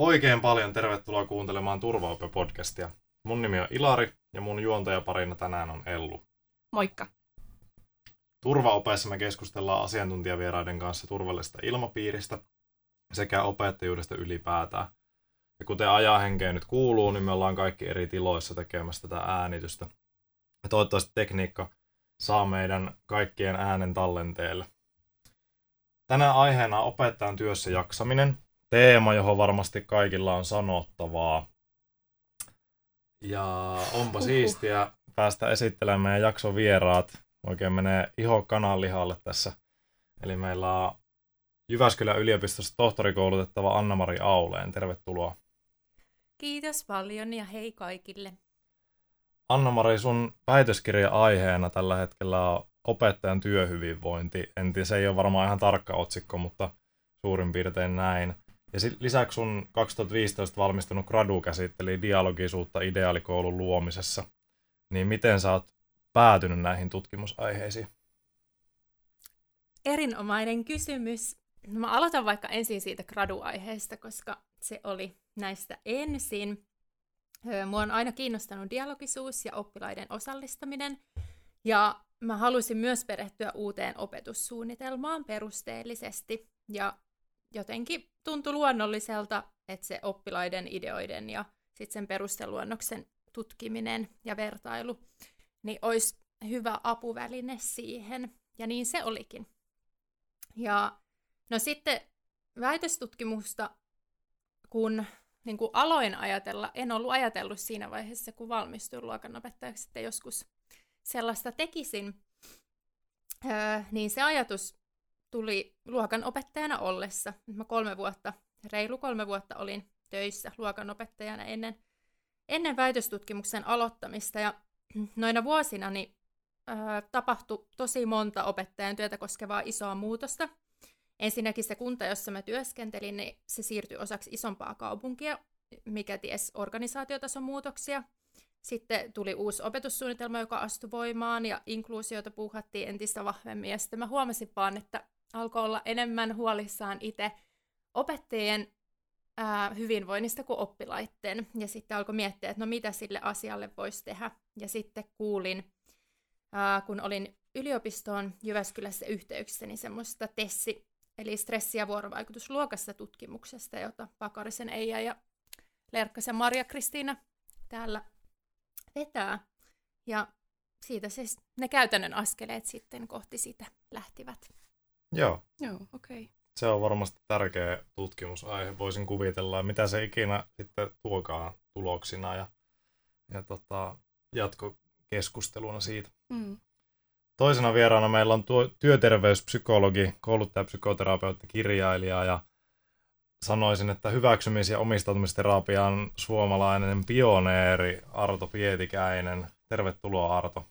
Oikein paljon tervetuloa kuuntelemaan Turvaope-podcastia. Mun nimi on Ilari ja mun juontajaparina tänään on Ellu. Moikka! Turvaopeessa me keskustellaan asiantuntijavieraiden kanssa turvallisesta ilmapiiristä sekä opettajuudesta ylipäätään. Ja kuten ajahenkeä nyt kuuluu, niin me ollaan kaikki eri tiloissa tekemässä tätä äänitystä. Ja toivottavasti tekniikka saa meidän kaikkien äänen tallenteelle. Tänään aiheena on opettajan työssä jaksaminen, teema, johon varmasti kaikilla on sanottavaa. Ja onpa siistiä päästä esittelemään meidän jakson vieraat. Oikein menee iho kananlihalle tässä. Eli meillä on Jyväskylän yliopistossa tohtorikoulutettava Anna-Mari Auleen. Tervetuloa. Kiitos paljon ja hei kaikille. Anna-Mari, sun väitöskirja aiheena tällä hetkellä on opettajan työhyvinvointi. En tiedä, se ei ole varmaan ihan tarkka otsikko, mutta suurin piirtein näin. Ja lisäksi sun 2015 valmistunut gradu käsitteli dialogisuutta ideaalikoulun luomisessa. Niin miten sä oot päätynyt näihin tutkimusaiheisiin? Erinomainen kysymys. No mä aloitan vaikka ensin siitä graduaiheesta, koska se oli näistä ensin. Mua on aina kiinnostanut dialogisuus ja oppilaiden osallistaminen. Ja mä halusin myös perehtyä uuteen opetussuunnitelmaan perusteellisesti. Ja jotenkin tuntui luonnolliselta, että se oppilaiden ideoiden ja sitten sen perusteluonnoksen tutkiminen ja vertailu niin olisi hyvä apuväline siihen. Ja niin se olikin. Ja no sitten väitöstutkimusta, kun niin kuin aloin ajatella, en ollut ajatellut siinä vaiheessa, kun valmistuin luokanopettajaksi, että joskus sellaista tekisin, öö, niin se ajatus tuli luokan opettajana ollessa. Mä kolme vuotta, reilu kolme vuotta olin töissä luokanopettajana ennen, ennen väitöstutkimuksen aloittamista. Ja noina vuosina niin, ö, tapahtui tosi monta opettajan työtä koskevaa isoa muutosta. Ensinnäkin se kunta, jossa mä työskentelin, niin se siirtyi osaksi isompaa kaupunkia, mikä ties organisaatiotason muutoksia. Sitten tuli uusi opetussuunnitelma, joka astui voimaan ja inkluusiota puuhattiin entistä vahvemmin. Ja sitten mä huomasin vaan, että alkoi olla enemmän huolissaan itse opettajien ää, hyvinvoinnista kuin oppilaitten. Ja sitten alkoi miettiä, että no mitä sille asialle voisi tehdä. Ja sitten kuulin, ää, kun olin yliopistoon Jyväskylässä yhteyksissä, niin semmoista TESSI, eli stressi- ja vuorovaikutusluokassa tutkimuksesta, jota Pakarisen Eija ja Lerkkasen Maria Kristiina täällä vetää. Ja siitä siis ne käytännön askeleet sitten kohti sitä lähtivät. Joo. Joo, okei. Okay. Se on varmasti tärkeä tutkimusaihe. Voisin kuvitella, mitä se ikinä sitten tuokaan tuloksina ja, ja tota, jatkokeskusteluna siitä. Mm. Toisena vieraana meillä on tuo työterveyspsykologi, kouluttajapsykoterapeutti, kirjailija ja sanoisin, että hyväksymis- ja omistautumisterapian suomalainen pioneeri Arto Pietikäinen. Tervetuloa Arto.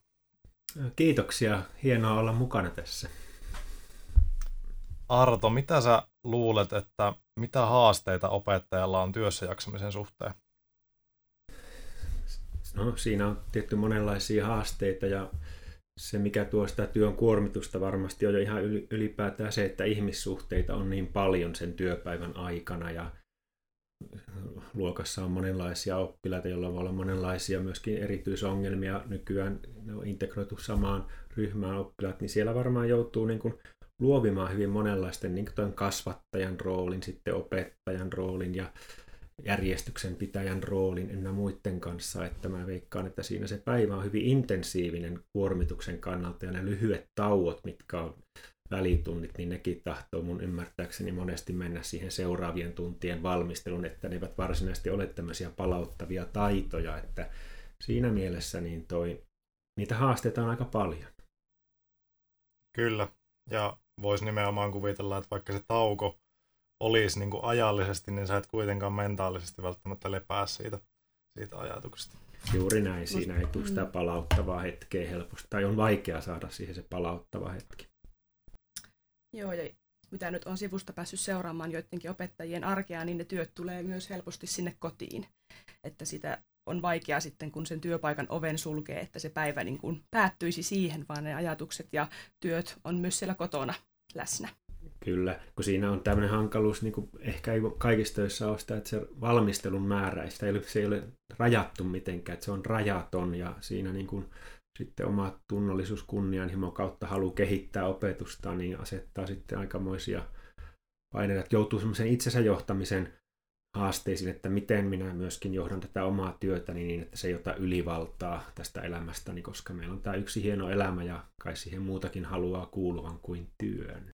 Kiitoksia, hienoa olla mukana tässä. Arto, mitä sä luulet, että mitä haasteita opettajalla on työssä jaksamisen suhteen? No, siinä on tietty monenlaisia haasteita ja se, mikä tuo sitä työn kuormitusta varmasti on jo ihan ylipäätään se, että ihmissuhteita on niin paljon sen työpäivän aikana ja luokassa on monenlaisia oppilaita, joilla voi olla monenlaisia myöskin erityisongelmia. Nykyään ne on integroitu samaan ryhmään oppilaat, niin siellä varmaan joutuu niin kuin luovimaan hyvin monenlaisten niin kuin kasvattajan roolin, sitten opettajan roolin ja järjestyksen pitäjän roolin enää muiden kanssa, että mä veikkaan, että siinä se päivä on hyvin intensiivinen kuormituksen kannalta ja ne lyhyet tauot, mitkä on välitunnit, niin nekin tahtoo mun ymmärtääkseni monesti mennä siihen seuraavien tuntien valmisteluun, että ne eivät varsinaisesti ole tämmöisiä palauttavia taitoja, että siinä mielessä niin toi, niitä haasteita on aika paljon. Kyllä, ja voisi nimenomaan kuvitella, että vaikka se tauko olisi niin kuin ajallisesti, niin sä et kuitenkaan mentaalisesti välttämättä lepää siitä, siitä ajatuksesta. Juuri näin, siinä ei tule sitä palauttavaa hetkeä helposti, tai on vaikea saada siihen se palauttava hetki. Joo, ja mitä nyt on sivusta päässyt seuraamaan joidenkin opettajien arkea, niin ne työt tulee myös helposti sinne kotiin. Että sitä on vaikea sitten, kun sen työpaikan oven sulkee, että se päivä niin kuin päättyisi siihen, vaan ne ajatukset ja työt on myös siellä kotona läsnä. Kyllä, kun siinä on tämmöinen hankaluus, niin kuin ehkä ei kaikissa töissä ole sitä, että se valmistelun määrä, sitä ei ole, se ei ole rajattu mitenkään, että se on rajaton ja siinä niin kuin sitten oma tunnollisuus, kunnianhimo kautta halu kehittää opetusta, niin asettaa sitten aikamoisia paineita, että joutuu semmoisen itsensä johtamisen haasteisiin, että miten minä myöskin johdan tätä omaa työtäni niin, että se ei ota ylivaltaa tästä elämästäni, koska meillä on tämä yksi hieno elämä ja kai siihen muutakin haluaa kuuluvan kuin työn.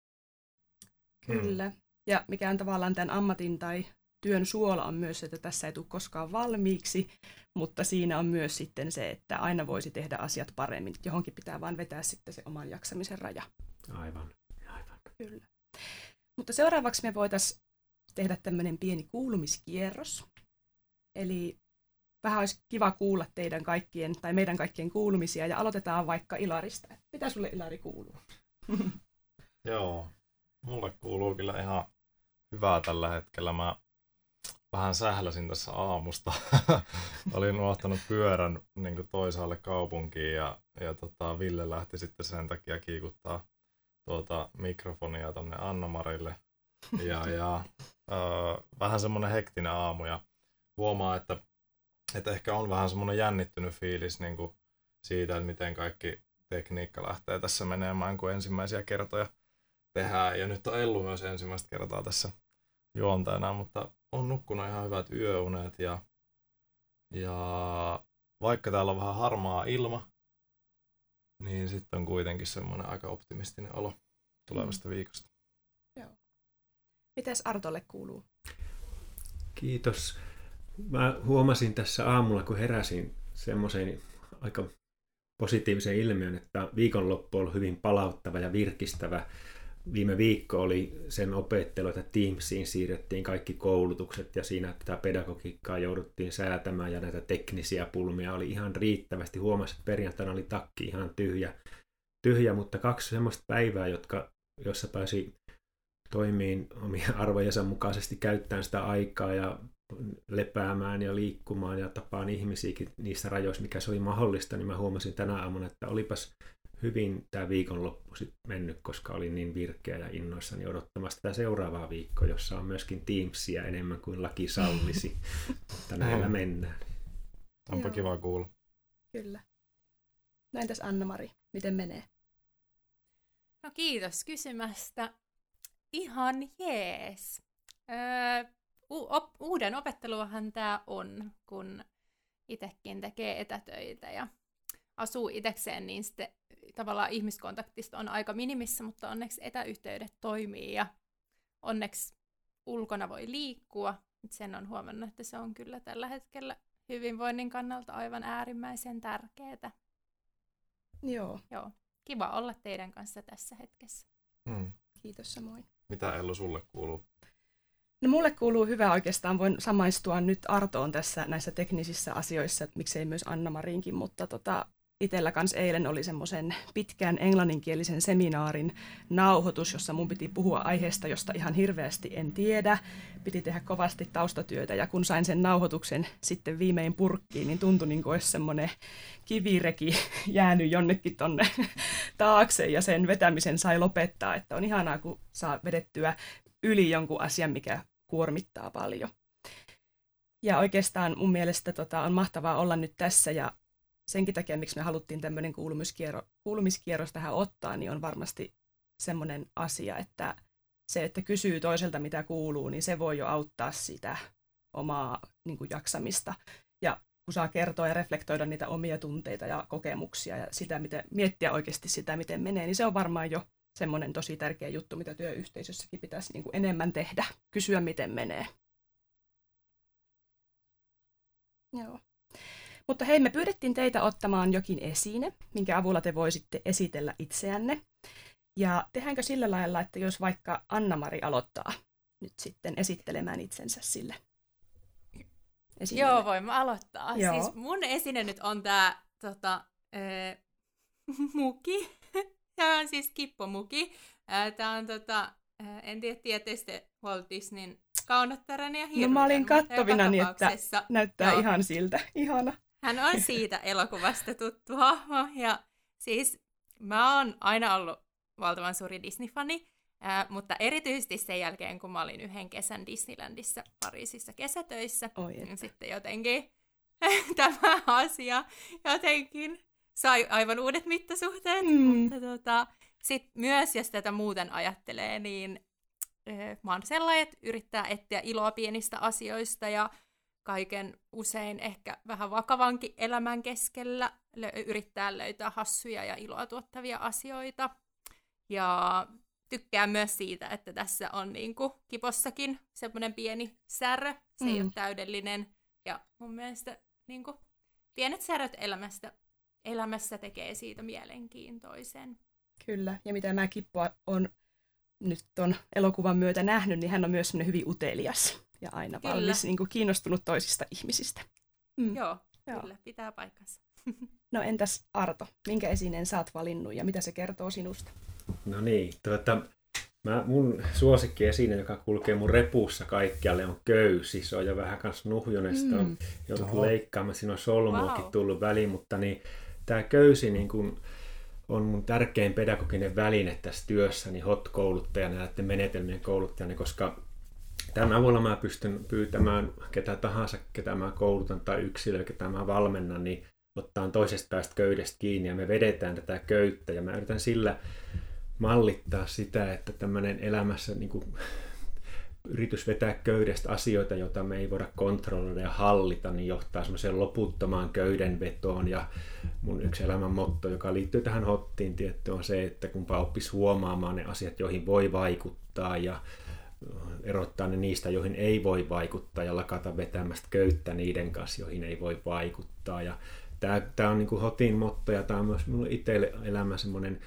Kyllä. Ja mikä on tavallaan tämän ammatin tai työn suola on myös, että tässä ei tule koskaan valmiiksi, mutta siinä on myös sitten se, että aina voisi tehdä asiat paremmin. Johonkin pitää vaan vetää sitten se oman jaksamisen raja. Aivan, aivan. Kyllä. Mutta seuraavaksi me voitaisiin tehdä tämmöinen pieni kuulumiskierros. Eli vähän olisi kiva kuulla teidän kaikkien, tai meidän kaikkien kuulumisia, ja aloitetaan vaikka Ilarista. Mitä sulle Ilari kuuluu? Joo, mulle kuuluu kyllä ihan hyvää tällä hetkellä. Mä vähän sähläsin tässä aamusta. Olin unohtanut pyörän niin toisaalle kaupunkiin ja, ja tota, Ville lähti sitten sen takia kiikuttaa tuota mikrofonia tonne Anna-Marille. Ja, ja ö, vähän semmoinen hektinen aamu ja huomaa, että, että ehkä on vähän semmoinen jännittynyt fiilis niin kuin siitä, että miten kaikki tekniikka lähtee tässä menemään, kun ensimmäisiä kertoja tehdään. Ja nyt on Ellu myös ensimmäistä kertaa tässä juontajana, mutta on nukkunut ihan hyvät yöunet ja, ja vaikka täällä on vähän harmaa ilma, niin sitten on kuitenkin semmoinen aika optimistinen olo tulevasta mm. viikosta. Joo. Mites Artolle kuuluu? Kiitos. Mä huomasin tässä aamulla, kun heräsin semmoisen aika positiivisen ilmiön, että viikonloppu on hyvin palauttava ja virkistävä viime viikko oli sen opettelu, että Teamsiin siirrettiin kaikki koulutukset ja siinä tätä pedagogiikkaa jouduttiin säätämään ja näitä teknisiä pulmia oli ihan riittävästi. Huomasin, että perjantaina oli takki ihan tyhjä, tyhjä mutta kaksi semmoista päivää, jotka, jossa pääsi toimiin omien arvojensa mukaisesti käyttämään sitä aikaa ja lepäämään ja liikkumaan ja tapaan ihmisiäkin niissä rajoissa, mikä se oli mahdollista, niin mä huomasin tänä aamuna, että olipas hyvin tämä viikonloppu sit mennyt, koska olin niin virkeä ja innoissani odottamassa tätä seuraavaa viikkoa, jossa on myöskin Teamsia enemmän kuin laki sallisi. Mutta näillä mennään. Onpa Joo. kiva kuulla. Kyllä. No entäs Anna-Mari, miten menee? No kiitos kysymästä. Ihan jees. Öö, u- op- uuden opetteluahan tämä on, kun itsekin tekee etätöitä ja asuu itsekseen, niin sitten tavallaan ihmiskontaktista on aika minimissä, mutta onneksi etäyhteydet toimii ja onneksi ulkona voi liikkua. Sen on huomannut, että se on kyllä tällä hetkellä hyvinvoinnin kannalta aivan äärimmäisen tärkeää. Joo. Joo. Kiva olla teidän kanssa tässä hetkessä. Hmm. Kiitos samoin. Mitä Ellu sulle kuuluu? No mulle kuuluu hyvä oikeastaan, voin samaistua nyt Artoon tässä näissä teknisissä asioissa, miksei myös Anna-Marinkin, mutta tota, itsellä kanssa eilen oli semmoisen pitkän englanninkielisen seminaarin nauhoitus, jossa mun piti puhua aiheesta, josta ihan hirveästi en tiedä. Piti tehdä kovasti taustatyötä ja kun sain sen nauhoituksen sitten viimein purkkiin, niin tuntui niin kuin olisi semmoinen kivireki jäänyt jonnekin tonne taakse ja sen vetämisen sai lopettaa. Että on ihanaa, kun saa vedettyä yli jonkun asian, mikä kuormittaa paljon. Ja oikeastaan mun mielestä tota, on mahtavaa olla nyt tässä ja senkin takia, miksi me haluttiin tämmöinen kuulumiskierro, kuulumiskierros tähän ottaa, niin on varmasti semmoinen asia, että se, että kysyy toiselta, mitä kuuluu, niin se voi jo auttaa sitä omaa niin kuin, jaksamista. Ja kun saa kertoa ja reflektoida niitä omia tunteita ja kokemuksia ja sitä, miten, miettiä oikeasti sitä, miten menee, niin se on varmaan jo semmoinen tosi tärkeä juttu, mitä työyhteisössäkin pitäisi niin kuin enemmän tehdä, kysyä, miten menee. Joo. Mutta hei, me pyydettiin teitä ottamaan jokin esine, minkä avulla te voisitte esitellä itseänne. Ja tehdäänkö sillä lailla, että jos vaikka Anna-Mari aloittaa nyt sitten esittelemään itsensä sille esineelle. Joo, voimme aloittaa. Joo. Siis mun esine nyt on tämä tota, muki. Tämä on siis kippomuki. Tämä on, tota, en tiedä, tietysti Walt Disneyn kaunottaren ja hirveän. No mä olin kattovina, niin että näyttää joo. ihan siltä. Ihana. Hän on siitä elokuvasta tuttu hahmo ja siis mä oon aina ollut valtavan suuri Disney-fani, Ää, mutta erityisesti sen jälkeen, kun mä olin yhden kesän Disneylandissa Pariisissa kesätöissä, Oi, niin sitten jotenkin tämä asia jotenkin sai aivan uudet mittasuhteet. Mm. Mutta tota, sit myös, jos tätä muuten ajattelee, niin mä oon sellainen, että yrittää etsiä iloa pienistä asioista ja kaiken usein ehkä vähän vakavankin elämän keskellä lö- yrittää löytää hassuja ja iloa tuottavia asioita. Ja tykkään myös siitä, että tässä on niin kuin kipossakin semmoinen pieni särö. Se mm. ei ole täydellinen. Ja mun mielestä niin kuin, pienet säröt elämästä, elämässä tekee siitä mielenkiintoisen. Kyllä, ja mitä mä Kippua on nyt ton elokuvan myötä nähnyt, niin hän on myös semmoinen hyvin utelias ja aina Kyllä. valmis niin kuin kiinnostunut toisista ihmisistä. Mm. Joo, Joo. kyllä, pitää paikkansa. No entäs Arto, minkä esineen sä oot valinnut ja mitä se kertoo sinusta? No niin, tuota, mä, mun suosikki esine, joka kulkee mun repussa kaikkialle, on köysi. Se on jo vähän kans on Mm. joudut Oho. leikkaamaan, siinä on solmuakin Vau. tullut väliin, mutta niin, tämä köysi niin kun, on mun tärkein pedagoginen väline tässä työssä, niin HOT-kouluttajana ja näiden menetelmien kouluttajana, koska tämän avulla mä pystyn pyytämään ketä tahansa, ketä mä koulutan tai yksilöä, ketä mä valmennan, niin ottaa toisesta päästä köydestä kiinni ja me vedetään tätä köyttä ja mä yritän sillä mallittaa sitä, että tämmöinen elämässä niin kuin, yritys vetää köydestä asioita, joita me ei voida kontrolloida ja hallita, niin johtaa semmoiseen loputtomaan köydenvetoon. Ja mun yksi elämän motto, joka liittyy tähän hottiin tietty, on se, että kunpa oppisi huomaamaan ne asiat, joihin voi vaikuttaa ja erottaa ne niistä, joihin ei voi vaikuttaa ja lakata vetämästä köyttä niiden kanssa, joihin ei voi vaikuttaa. Ja tämä, tämä on niin kuin Hotin motto ja tämä on myös minulle itselle elämä semmoinen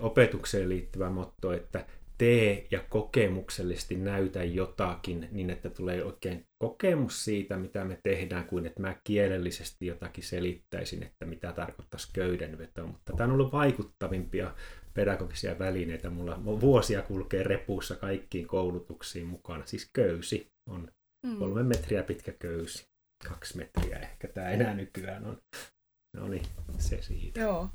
opetukseen liittyvä motto, että tee ja kokemuksellisesti näytä jotakin niin, että tulee oikein kokemus siitä, mitä me tehdään, kuin että mä kielellisesti jotakin selittäisin, että mitä tarkoittaisi köydenveto. Mutta tämä on ollut vaikuttavimpia pedagogisia välineitä. Mulla vuosia kulkee repussa kaikkiin koulutuksiin mukana. Siis köysi on Mm. kolme metriä pitkä köysi. Kaksi metriä ehkä tämä enää nykyään on. No niin, se siitä. Joo.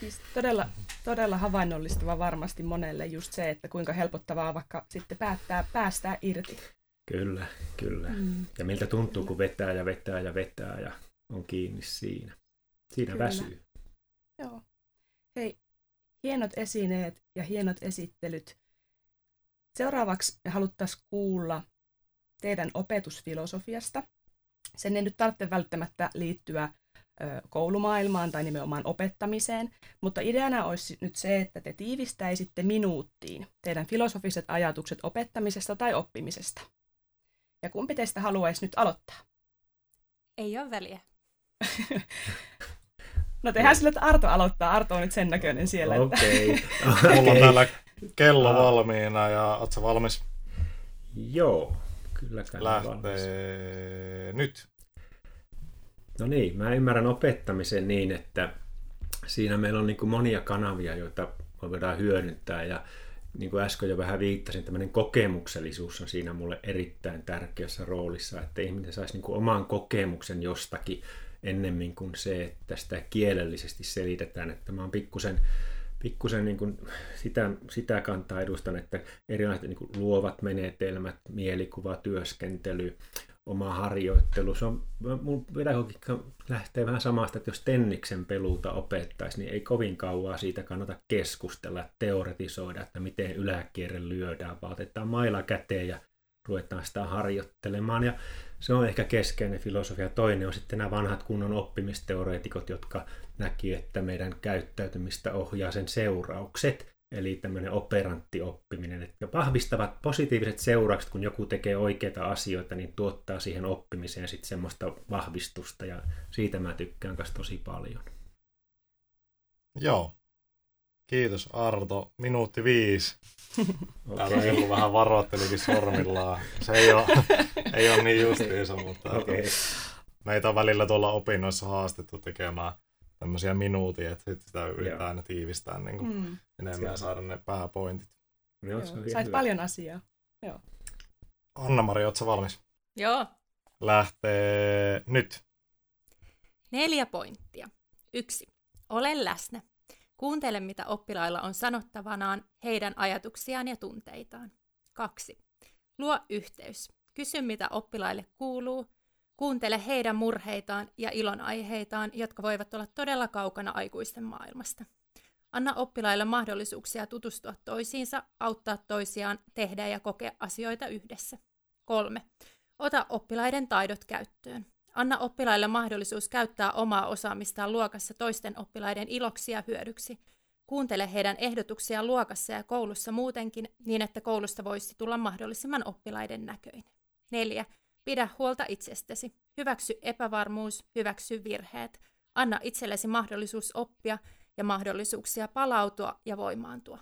Siis todella, todella havainnollistava varmasti monelle just se, että kuinka helpottavaa vaikka sitten päättää päästää irti. Kyllä, kyllä. Mm. Ja miltä tuntuu, kun vetää ja vetää ja vetää ja on kiinni siinä. Siinä Kyllä. väsyy. Joo. Hei, hienot esineet ja hienot esittelyt. Seuraavaksi me haluttaisiin kuulla teidän opetusfilosofiasta. Sen ei nyt tarvitse välttämättä liittyä koulumaailmaan tai nimenomaan opettamiseen, mutta ideana olisi nyt se, että te tiivistäisitte minuuttiin teidän filosofiset ajatukset opettamisesta tai oppimisesta. Ja kumpi teistä haluaisi nyt aloittaa? Ei ole väliä. No tehdään sillä, että Arto aloittaa. Arto on nyt sen näköinen siellä. Että... Okei. Mulla on täällä kello Ah. valmiina ja oot sä valmis? Joo, kyllä kai olen valmis. Lähtee nyt. No niin, mä ymmärrän opettamisen niin, että siinä meillä on niin kuin monia kanavia, joita me voidaan hyödyntää ja niin kuin äsken jo vähän viittasin, tämmöinen kokemuksellisuus on siinä mulle erittäin tärkeässä roolissa, että ihminen saisi niin kuin oman kokemuksen jostakin ennemmin kuin se, että sitä kielellisesti selitetään, että mä oon pikkusen pikkusen niin kuin sitä, sitä kantaa edustan, että erilaiset niin kuin luovat menetelmät, mielikuva, työskentely, oma harjoittelu. Se on, mun pedagogiikka lähtee vähän samasta, että jos tenniksen peluuta opettaisi, niin ei kovin kauaa siitä kannata keskustella, teoretisoida, että miten yläkierre lyödään, vaan otetaan maila käteen ja ruvetaan sitä harjoittelemaan. Ja se on ehkä keskeinen filosofia. Toinen on sitten nämä vanhat kunnon oppimisteoreetikot, jotka näki, että meidän käyttäytymistä ohjaa sen seuraukset, eli tämmöinen operantti oppiminen, että vahvistavat positiiviset seuraukset, kun joku tekee oikeita asioita, niin tuottaa siihen oppimiseen sitten semmoista vahvistusta, ja siitä mä tykkään myös tosi paljon. Joo. Kiitos Arto. Minuutti viisi. Täällä Okei. Ellu vähän varoittelikin sormillaan. Se ei ole, ei ole niin justiinsa, mutta Okei. meitä on välillä tuolla opinnoissa haastettu tekemään tämmöisiä minuutia, että sit sitä yritetään Joo. aina tiivistää niin kuin Mm, enemmän ja saada ne pääpointit. Joo. Sait hyvä. paljon asiaa. Anna-Mari, ootko valmis? Joo. Lähtee nyt. Neljä pointtia. Yksi. Ole läsnä. Kuuntele, mitä oppilailla on sanottavanaan, heidän ajatuksiaan ja tunteitaan. 2. Luo yhteys. Kysy, mitä oppilaille kuuluu. Kuuntele heidän murheitaan ja ilonaiheitaan, jotka voivat olla todella kaukana aikuisten maailmasta. Anna oppilaille mahdollisuuksia tutustua toisiinsa, auttaa toisiaan, tehdä ja kokea asioita yhdessä. 3. Ota oppilaiden taidot käyttöön. Anna oppilaille mahdollisuus käyttää omaa osaamistaan luokassa toisten oppilaiden iloksi ja hyödyksi. Kuuntele heidän ehdotuksiaan luokassa ja koulussa muutenkin, niin että koulusta voisi tulla mahdollisimman oppilaiden näköinen. 4. Pidä huolta itsestäsi. Hyväksy epävarmuus, hyväksy virheet. Anna itsellesi mahdollisuus oppia ja mahdollisuuksia palautua ja voimaantua.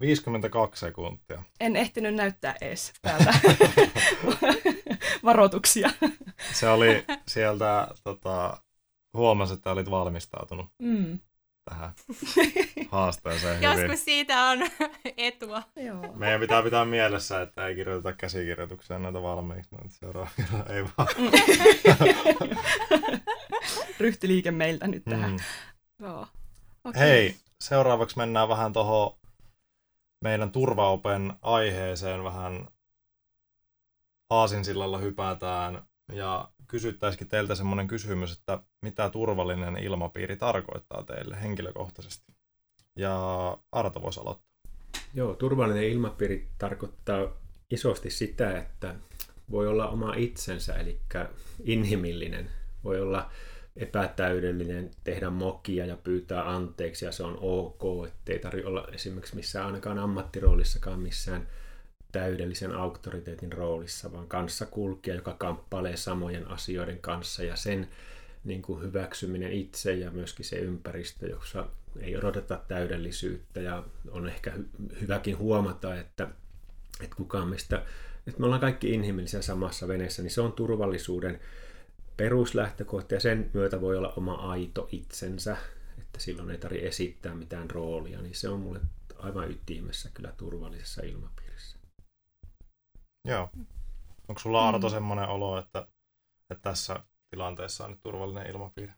52 sekuntia. En ehtinyt näyttää ees täältä varoituksia. Se oli sieltä, tota, huomasi, että olit valmistautunut Mm. tähän haasteeseen hyvin. Joskus siitä on etua. Joo. Meidän pitää pitää mielessä, että ei kirjoiteta käsikirjoitukseen näitä valmiiksi, mutta seuraavalla ei vaan. Ryhtiliike meiltä nyt tähän. Mm. Joo. Okay. Hei, seuraavaksi mennään vähän tuohon meidän turvaopen aiheeseen vähän aasinsillalla hypätään ja kysyttäisikin teiltä semmoinen kysymys, että mitä turvallinen ilmapiiri tarkoittaa teille henkilökohtaisesti. Ja Arto voisi aloittaa. Joo, turvallinen ilmapiiri tarkoittaa isosti sitä, että voi olla oma itsensä, eli inhimillinen. Voi olla epätäydellinen, tehdä mokia ja pyytää anteeksi ja se on ok, ettei tarvitse olla esimerkiksi missään ainakaan ammattiroolissakaan missään täydellisen auktoriteetin roolissa, vaan kanssa kulkija, joka kamppailee samojen asioiden kanssa ja sen niin kuin hyväksyminen itse ja myöskin se ympäristö, jossa ei odoteta täydellisyyttä ja on ehkä hy- hyväkin huomata, että, että kukaan meistä, että me ollaan kaikki inhimillisiä samassa veneessä, niin se on turvallisuuden peruslähtökohta ja sen myötä voi olla oma aito itsensä, että silloin ei tarvitse esittää mitään roolia, niin se on mulle aivan ytimessä kyllä turvallisessa ilmapiirissä. Joo. Onko sulla Arto Mm. semmoinen olo, että, että tässä tilanteessa on nyt turvallinen ilmapiiri?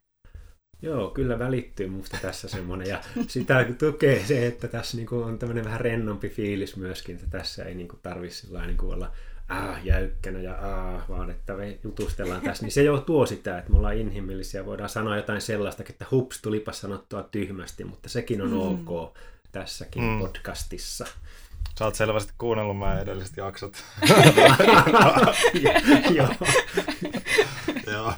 Joo, kyllä välittyy musta tässä semmoinen ja sitä tukee se, että tässä niinku on tämmöinen vähän rennompi fiilis myöskin, että tässä ei niinku tarvitse niinku olla ah, jäykkänä ja ah, vaan että me jutustellaan tässä, niin se jo tuo sitä, että me ollaan inhimillisiä, voidaan sanoa jotain sellaista, että hups, tulipa sanottua tyhmästi, mutta sekin on Mm. ok tässäkin Mm. podcastissa. Sä oot selvästi kuunnellut meidän edelliset jaksot. Joo. Joo.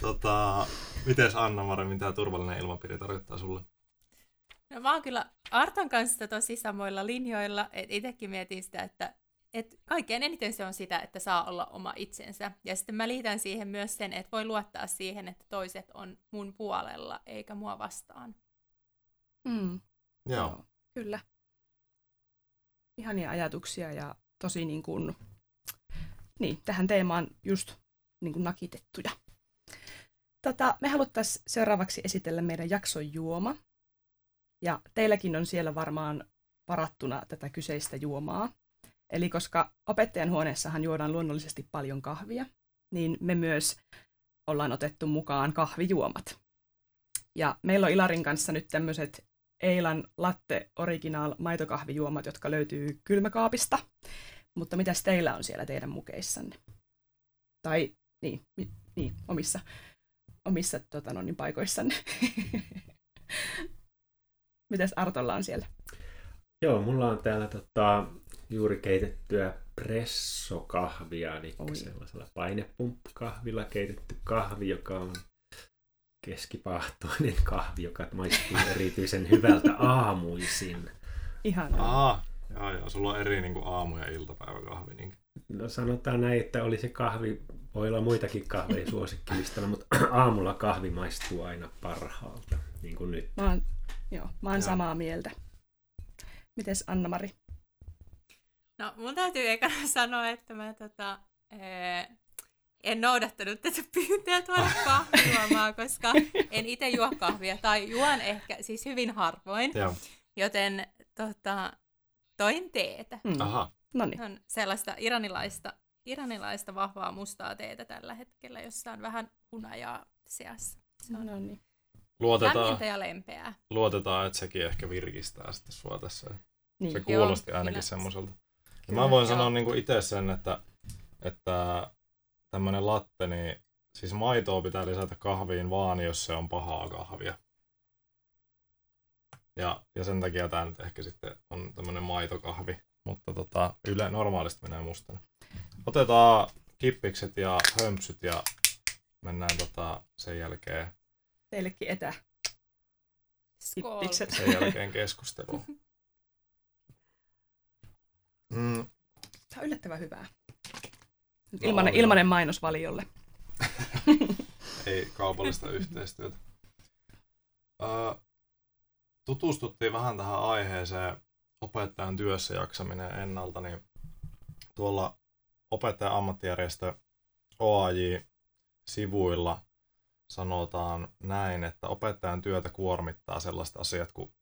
tota, mites Anna-Mari, mitä turvallinen ilmapiiri tarkoittaa sulle? No, mä oon kyllä Arton kanssa tosi samoilla linjoilla, että itsekin mietin sitä, että et kaikkein eniten se on sitä, että saa olla oma itsensä. Ja sitten mä liitän siihen myös sen, että voi luottaa siihen, että toiset on mun puolella eikä mua vastaan. Mm. Joo. Kyllä. Ihania ajatuksia ja tosi niin kuin, niin, tähän teemaan just niin kuin nakitettuja. Tota, me haluttaisiin seuraavaksi esitellä meidän jakson juoma. Ja teilläkin on siellä varmaan varattuna tätä kyseistä juomaa. Eli koska opettajan huoneessahan juodaan luonnollisesti paljon kahvia, niin me myös ollaan otettu mukaan kahvijuomat. Ja meillä on Ilarin kanssa nyt tämmöiset Eilan Latte Original maitokahvijuomat, jotka löytyy kylmäkaapista. Mutta mitäs teillä on siellä teidän mukeissanne? Tai niin, mi, niin omissa, omissa tota, no, niin, paikoissanne. mitäs Artolla on siellä? Joo, mulla on täällä tota, juuri keitettyä pressokahvia, eli Oi. sellaisella painepumppukahvilla keitetty kahvi, joka on keskipahtoinen kahvi, joka maistuu erityisen hyvältä aamuisin. Ihanaa. Aa, joo, joo, sulla on eri niin kuin aamu- ja iltapäiväkahvi. Niin. No sanotaan näin, että oli se kahvi, voi olla muitakin kahveja suosikkilistalla, mutta aamulla kahvi maistuu aina parhaalta, niin kuin nyt. Mä oon, joo, mä oon Joo. samaa mieltä. Mites Anna-Mari? No, mun täytyy ekana sanoa, että mä tota, ee, en noudattanut tätä pyyntöä tuoda kahvijuomaa, koska en itse juo kahvia, tai juon ehkä siis hyvin harvoin, Joo. joten tota, toin teetä. Hmm. Aha. No niin. on sellaista iranilaista, iranilaista vahvaa mustaa teetä tällä hetkellä, jossa on vähän hunajaa seassa. Se on No niin. Luotetaan, lämmintä ja lempeää. luotetaan, että sekin ehkä virkistää sitten sua tässä. Niin. Se kuulosti Joo, ainakin semmoiselta. Kyllä, mä voin joo. sanoa niin itse sen, että, että tämmöinen latte, niin siis maitoa pitää lisätä kahviin vaan, jos se on pahaa kahvia. Ja, ja sen takia tämä nyt ehkä sitten on tämmöinen maitokahvi, mutta tota, yle normaalisti menee mustana. Otetaan kippikset ja hömpsyt ja mennään tota, sen jälkeen, Teillekin etä. Kippikset. sen jälkeen keskusteluun. Mm, Tämä on yllättävän hyvää. Nyt No, ilmanen, ilmanen mainos valiolle. ei kaupallista yhteistyötä. Öö, tutustuttiin vähän tähän aiheeseen opettajan työssä jaksaminen ennalta, niin tuolla opettajan ammattijärjestö OAJ-sivuilla sanotaan näin, että opettajan työtä kuormittaa sellaiset asiat kuin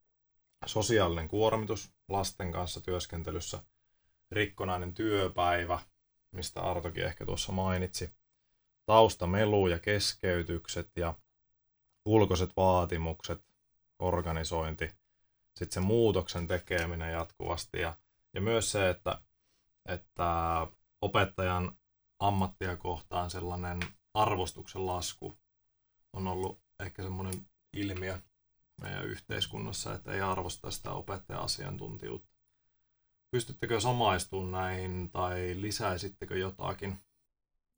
sosiaalinen kuormitus lasten kanssa työskentelyssä, rikkonainen työpäivä, mistä Artokin ehkä tuossa mainitsi, taustamelu ja keskeytykset ja ulkoiset vaatimukset, organisointi, sitten se muutoksen tekeminen jatkuvasti ja, ja myös se, että, että opettajan ammattia kohtaan sellainen arvostuksen lasku on ollut ehkä semmoinen ilmiö meidän yhteiskunnassa, että ei arvosta sitä opettajan asiantuntijuutta. Pystyttekö samaistumaan näihin tai lisäisittekö jotakin?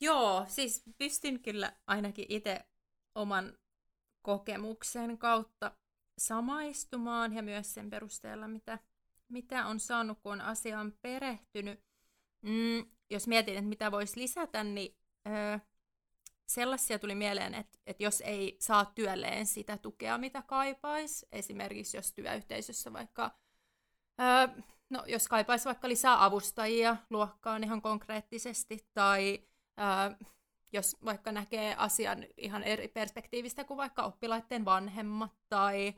Joo, siis pystyn kyllä ainakin itse oman kokemuksen kautta samaistumaan ja myös sen perusteella, mitä, mitä on saanut, kun on asiaan perehtynyt. Mm, jos mietin, että mitä voisi lisätä, niin ö, sellaisia tuli mieleen, että, että jos ei saa työlleen sitä tukea, mitä kaipaisi, esimerkiksi jos työyhteisössä vaikka, ö, no jos kaipaisi vaikka lisää avustajia luokkaan ihan konkreettisesti, tai ö, jos vaikka näkee asian ihan eri perspektiivistä kuin vaikka oppilaiden vanhemmat, tai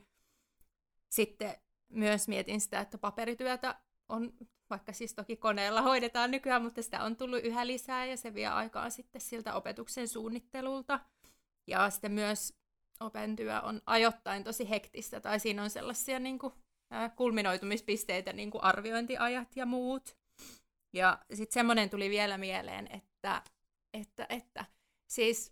sitten myös mietin sitä, että paperityötä on, vaikka siis toki koneella hoidetaan nykyään, mutta sitä on tullut yhä lisää ja se vie aikaa sitten siltä opetuksen suunnittelulta. Ja sitten myös opentyö on ajoittain tosi hektistä, tai siinä on sellaisia niin kuin, ää, kulminoitumispisteitä, niin kuin arviointiajat ja muut. Ja sitten semmoinen tuli vielä mieleen, että, että, että siis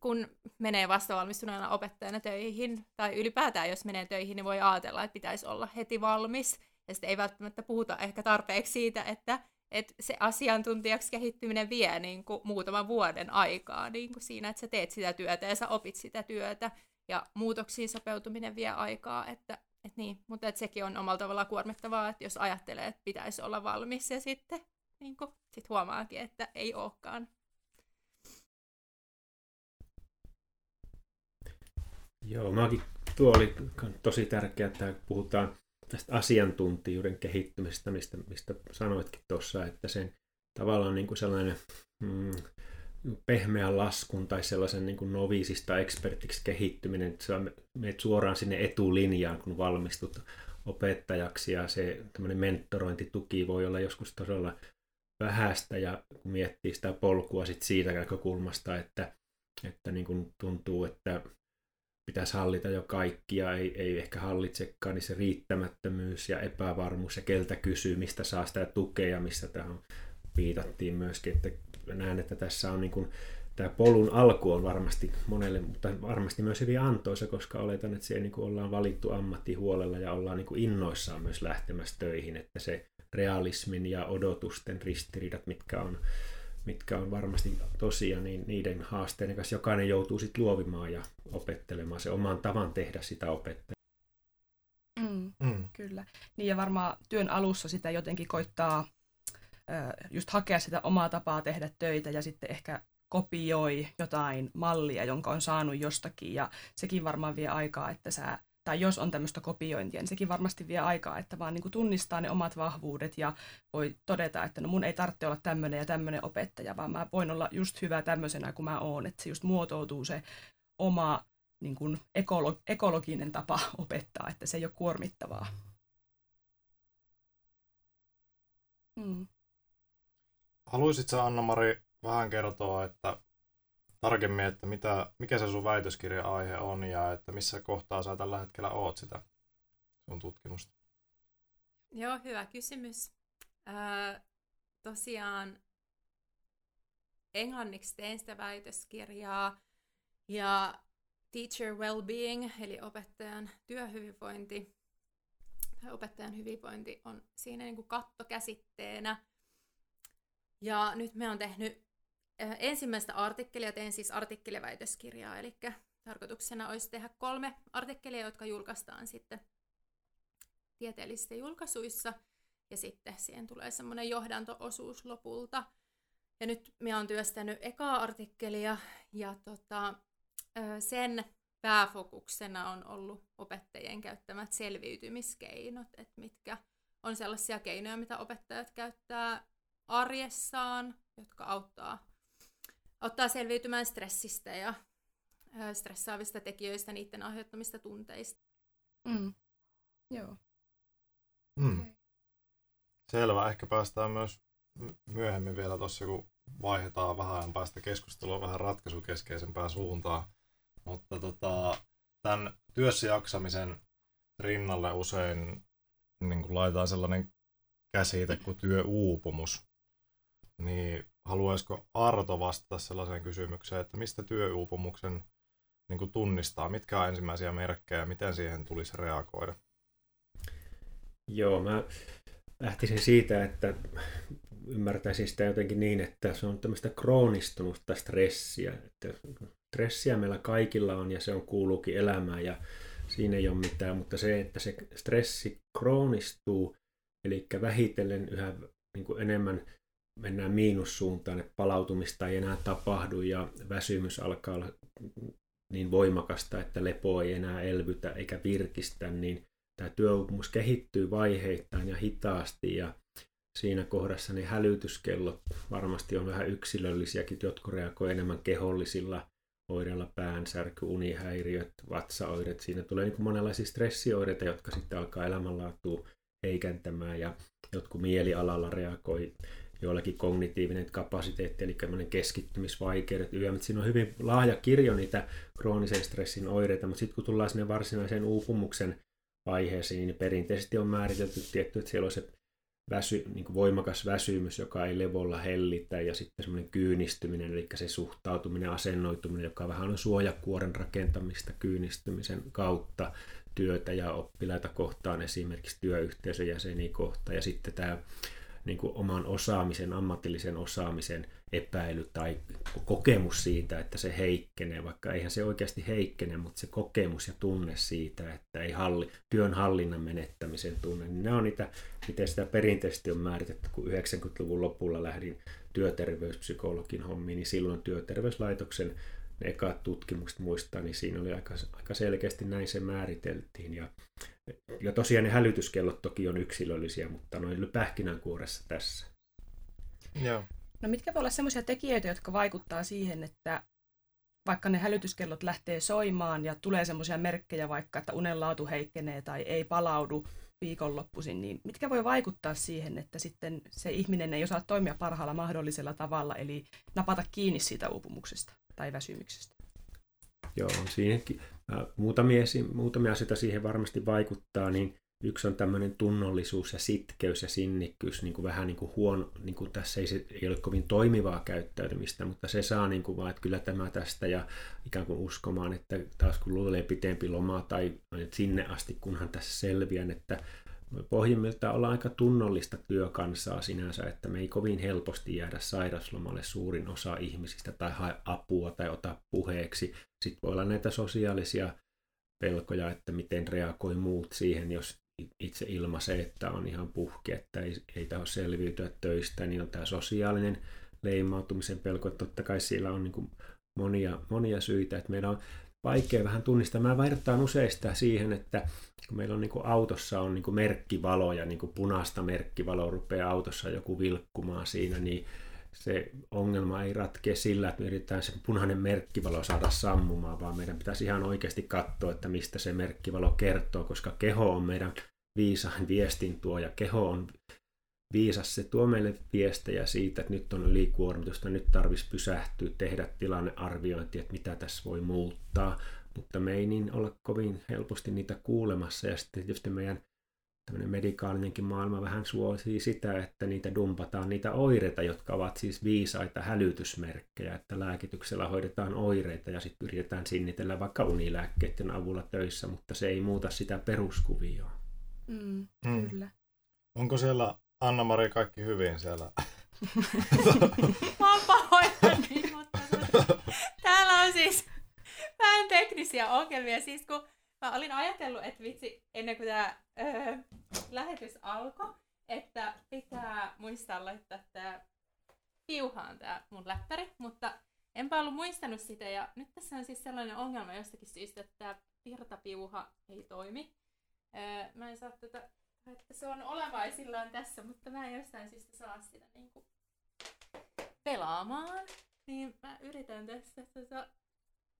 kun menee vastavalmistuneena opettajana töihin, tai ylipäätään jos menee töihin, niin voi ajatella, että pitäisi olla heti valmis. Ja sitten ei välttämättä puhuta ehkä tarpeeksi siitä, että, että se asiantuntijaksi kehittyminen vie niin kuin muutaman vuoden aikaa niin kuin siinä, että sä teet sitä työtä ja sä opit sitä työtä. Ja muutoksiin sopeutuminen vie aikaa, että, että niin. mutta että sekin on omalla tavallaan kuormittavaa, että jos ajattelee, että pitäisi olla valmis ja sitten niin sit huomaakin, että ei olekaan. Joo, mäkin, tuo oli tosi tärkeää, että puhutaan tästä asiantuntijuuden kehittymisestä, mistä, mistä sanoitkin tuossa, että sen tavallaan niin kuin sellainen mm, pehmeän laskun tai sellaisen niin kuin noviisista ekspertiksi kehittyminen, että menet suoraan sinne etulinjaan, kun valmistut opettajaksi ja se tämmöinen mentorointituki voi olla joskus todella vähäistä ja kun miettii sitä polkua sit siitä näkökulmasta, että, että niin kuin tuntuu, että pitäisi hallita jo kaikkia, ei, ei ehkä hallitsekaan, niin se riittämättömyys ja epävarmuus ja keltä kysyy, mistä saa sitä tukea, mistä tähän viitattiin myöskin, että näen, että tässä on niin kuin, tämä polun alku on varmasti monelle, mutta varmasti myös hyvin antoisa, koska oletan, että siellä niin kuin ollaan valittu ammatti huolella ja ollaan niin kuin innoissaan myös lähtemässä töihin, että se realismin ja odotusten ristiriidat, mitkä on mitkä on varmasti tosia, niin niiden haasteiden kanssa jokainen joutuu sitten luovimaan ja opettelemaan se oman tavan tehdä sitä opettajaa. Mm, Mm. kyllä. Niin ja varmaan työn alussa sitä jotenkin koittaa just hakea sitä omaa tapaa tehdä töitä ja sitten ehkä kopioi jotain mallia, jonka on saanut jostakin ja sekin varmaan vie aikaa, että sä tai jos on tämmöistä kopiointia, niin sekin varmasti vie aikaa, että vaan niin kuin tunnistaa ne omat vahvuudet ja voi todeta, että no mun ei tarvitse olla tämmöinen ja tämmöinen opettaja, vaan mä voin olla just hyvä tämmöisenä kuin mä oon, että se just muotoutuu se oma niin kuin ekolo- ekologinen tapa opettaa, että se ei ole kuormittavaa. Mm. Haluaisitko Anna-Mari vähän kertoa, että tarkemmin, että mitä, mikä se sun väitöskirja-aihe on ja että missä kohtaa sä tällä hetkellä oot sitä sun tutkimusta? Joo, hyvä kysymys. Öö, tosiaan englanniksi teen sitä väitöskirjaa ja teacher well-being, eli opettajan työhyvinvointi, tai opettajan hyvinvointi on siinä niin kuin kattokäsitteenä. Ja nyt me on tehnyt ensimmäistä artikkelia, teen siis artikkeliväitöskirjaa, eli tarkoituksena olisi tehdä kolme artikkelia, jotka julkaistaan sitten tieteellisissä julkaisuissa, ja sitten siihen tulee semmoinen johdanto-osuus lopulta. Ja nyt minä olen työstänyt ekaa artikkelia, ja tota, sen pääfokuksena on ollut opettajien käyttämät selviytymiskeinot, että mitkä on sellaisia keinoja, mitä opettajat käyttää arjessaan, jotka auttaa, auttaa selviytymään stressistä ja stressaavista tekijöistä, niiden aiheuttamista tunteista. Mm. Joo. Hmm. Okay. Selvä. Ehkä päästään myös myöhemmin vielä tuossa, kun vaihdetaan vähän päästä keskustelua vähän ratkaisukeskeisempään suuntaan. Mutta tota, tämän työssä jaksamisen rinnalle usein niin kuin laitetaan sellainen käsite kuin työuupumus. Niin haluaisiko Arto vastata sellaiseen kysymykseen, että mistä työuupumuksen niin kuin tunnistaa, mitkä on ensimmäisiä merkkejä, miten siihen tulisi reagoida? Joo, mä lähtisin siitä, että ymmärtäisin sitä jotenkin niin, että se on tämmöistä kroonistunutta stressiä. Että stressiä meillä kaikilla on ja se on kuuluukin elämään ja siinä ei ole mitään, mutta se, että se stressi kroonistuu, eli vähitellen yhä niin kuin enemmän mennään miinussuuntaan, että palautumista ei enää tapahdu ja väsymys alkaa olla niin voimakasta, että lepo ei enää elvytä eikä virkistä, niin tämä työuupumus kehittyy vaiheittain ja hitaasti ja siinä kohdassa ne hälytyskellot varmasti on vähän yksilöllisiäkin, jotkut reagoivat enemmän kehollisilla oireilla, päänsärky, unihäiriöt, vatsaoireet. Siinä tulee niin monenlaisia stressioireita, jotka sitten alkaa elämänlaatua heikentämään ja jotkut mielialalla reagoi joillakin kognitiivinen kapasiteetti, eli keskittymisvaikeudet, yö, siinä on hyvin laaja kirjo niitä kroonisen stressin oireita, mutta sitten kun tullaan sinne varsinaiseen uupumuksen vaiheeseen, niin perinteisesti on määritelty tietty, että siellä on se väsy, niin kuin voimakas väsymys, joka ei levolla hellitä, ja sitten semmoinen kyynistyminen, eli se suhtautuminen, asennoituminen, joka vähän on suojakuoren rakentamista kyynistymisen kautta työtä ja oppilaita kohtaan, esimerkiksi työyhteisön jäseniä kohtaan, ja sitten tämä niin kuin oman osaamisen, ammatillisen osaamisen epäily tai kokemus siitä, että se heikkenee, vaikka eihän se oikeasti heikkene, mutta se kokemus ja tunne siitä, että ei halli, työn hallinnan menettämisen tunne, niin ne on niitä, miten sitä perinteisesti on määritetty, kun 90-luvun lopulla lähdin työterveyspsykologin hommiin, niin silloin työterveyslaitoksen ne ekat tutkimukset muistaa, niin siinä oli aika, aika selkeästi näin se määriteltiin. Ja, ja tosiaan ne hälytyskellot toki on yksilöllisiä, mutta noin pähkinänkuoressa tässä. Joo. No mitkä voi olla sellaisia tekijöitä, jotka vaikuttaa siihen, että vaikka ne hälytyskellot lähtee soimaan ja tulee semmoisia merkkejä vaikka, että unenlaatu heikkenee tai ei palaudu viikonloppuisin, niin mitkä voi vaikuttaa siihen, että sitten se ihminen ei osaa toimia parhaalla mahdollisella tavalla, eli napata kiinni siitä uupumuksesta tai väsymyksestä? Joo, siinäkin muutamia, muutamia asioita siihen varmasti vaikuttaa, niin Yksi on tämmöinen tunnollisuus ja sitkeys ja sinnikkyys, niin kuin vähän niin kuin huono, niin kuin tässä ei, ei ole kovin toimivaa käyttäytymistä, mutta se saa niin kuin vaan, että kyllä tämä tästä ja ikään kuin uskomaan, että taas kun luulee pitempi loma tai sinne asti, kunhan tässä selviän, että pohjimmiltaan ollaan aika tunnollista työkansaa sinänsä, että me ei kovin helposti jäädä sairaslomalle suurin osa ihmisistä tai hae apua tai ota puheeksi. Sitten voi olla näitä sosiaalisia pelkoja, että miten reagoi muut siihen, jos itse ilmaisee, että on ihan puhki, että ei, ei taho selviytyä töistä, niin on tämä sosiaalinen leimautumisen pelko, totta kai siellä on niin monia, monia syitä, että meidän on vaikea vähän tunnistaa. Mä vertaan useista siihen, että kun meillä on niin kuin autossa on niin kuin merkkivalo ja niin kuin punaista merkkivaloa rupeaa autossa joku vilkkumaan siinä, niin se ongelma ei ratkea sillä, että me yritetään se punainen merkkivalo saada sammumaan, vaan meidän pitäisi ihan oikeasti katsoa, että mistä se merkkivalo kertoo, koska keho on meidän viisain viestin tuo ja keho on viisas. Se tuo meille viestejä siitä, että nyt on ylikuormitusta, nyt tarvitsisi pysähtyä, tehdä tilannearviointi, että mitä tässä voi muuttaa. Mutta me ei niin olla kovin helposti niitä kuulemassa. Ja sitten tietysti meidän tämmöinen medikaalinenkin maailma vähän suosii sitä, että niitä dumpataan niitä oireita, jotka ovat siis viisaita hälytysmerkkejä, että lääkityksellä hoidetaan oireita ja sitten yritetään sinnitellä vaikka unilääkkeiden avulla töissä, mutta se ei muuta sitä peruskuvioa. Mm, mm. Kyllä. Onko siellä Anna-Mari kaikki hyvin siellä? Mä oon pahoillani, mutta täällä on siis vähän teknisiä ongelmia. Siis kun mä olin ajatellut, että vitsi, ennen kuin tämä öö, lähetys alkoi, että pitää muistaa laittaa tämä piuhaan tämä mun läppäri, mutta enpä ollut muistanut sitä ja nyt tässä on siis sellainen ongelma jostakin syystä, että tämä virtapiuha ei toimi. Öö, mä en saa tätä, että se on olevaisillaan tässä, mutta mä en jostain syystä saa sitä niinku pelaamaan. Niin mä yritän tässä tota,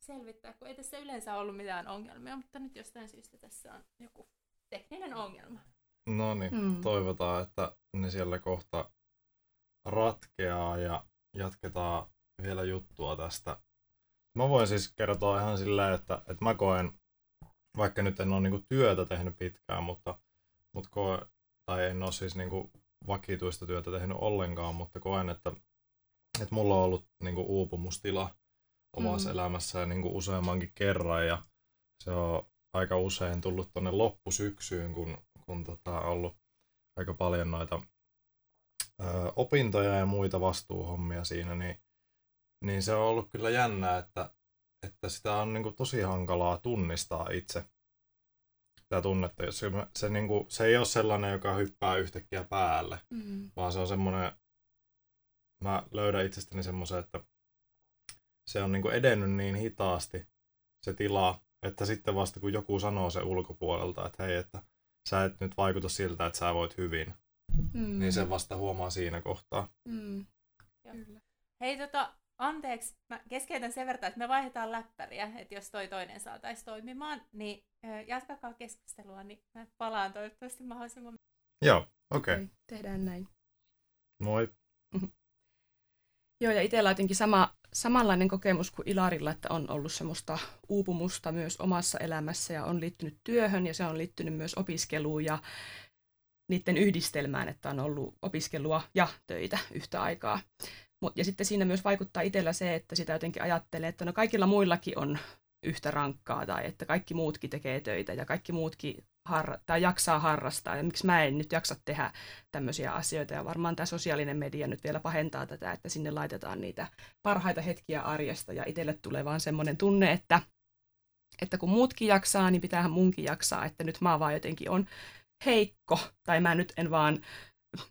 selvittää, kun ei tässä yleensä ollut mitään ongelmia, mutta nyt jostain syystä tässä on joku tekninen ongelma. No niin, mm. toivotaan, että ne siellä kohta ratkeaa ja jatketaan vielä juttua tästä. Mä voin siis kertoa ihan silleen, että, että mä koen, vaikka nyt en ole niinku työtä tehnyt pitkään, mutta, mutta koen, tai en ole siis niinku vakituista työtä tehnyt ollenkaan, mutta koen, että, että mulla on ollut niinku uupumustila omassa mm. elämässään niin kuin useammankin kerran ja se on aika usein tullut tuonne loppusyksyyn, kun, kun tota, on ollut aika paljon noita ö, opintoja ja muita vastuuhommia siinä, niin, niin se on ollut kyllä jännää, että, että sitä on niin kuin tosi hankalaa tunnistaa itse tämä tunnetta. Se, se, niin kuin, se ei ole sellainen, joka hyppää yhtäkkiä päälle, mm. vaan se on semmoinen, mä löydän itsestäni semmoisen, että se on niin kuin edennyt niin hitaasti se tila, että sitten vasta kun joku sanoo se ulkopuolelta, että hei, että sä et nyt vaikuta siltä, että sä voit hyvin, mm. niin sen vasta huomaa siinä kohtaa. Mm. Hei tota, anteeksi, mä keskeytän sen verran, että me vaihdetaan läppäriä, että jos toi toinen saataisiin toimimaan, niin jatkakaa keskustelua, niin mä palaan toivottavasti mahdollisimman... Joo, okei. Okay. Okay, tehdään näin. Moi. Joo, ja itsellä on jotenkin sama, samanlainen kokemus kuin Ilarilla, että on ollut semmoista uupumusta myös omassa elämässä ja on liittynyt työhön ja se on liittynyt myös opiskeluun ja niiden yhdistelmään, että on ollut opiskelua ja töitä yhtä aikaa. Ja sitten siinä myös vaikuttaa itsellä se, että sitä jotenkin ajattelee, että no kaikilla muillakin on yhtä rankkaa tai että kaikki muutkin tekee töitä ja kaikki muutkin har- tai jaksaa harrastaa ja miksi mä en nyt jaksa tehdä tämmöisiä asioita. Ja varmaan tämä sosiaalinen media nyt vielä pahentaa tätä, että sinne laitetaan niitä parhaita hetkiä arjesta ja itselle tulee vaan semmoinen tunne, että, että kun muutkin jaksaa, niin pitäähän munkin jaksaa, että nyt mä vaan jotenkin on heikko tai mä nyt en vaan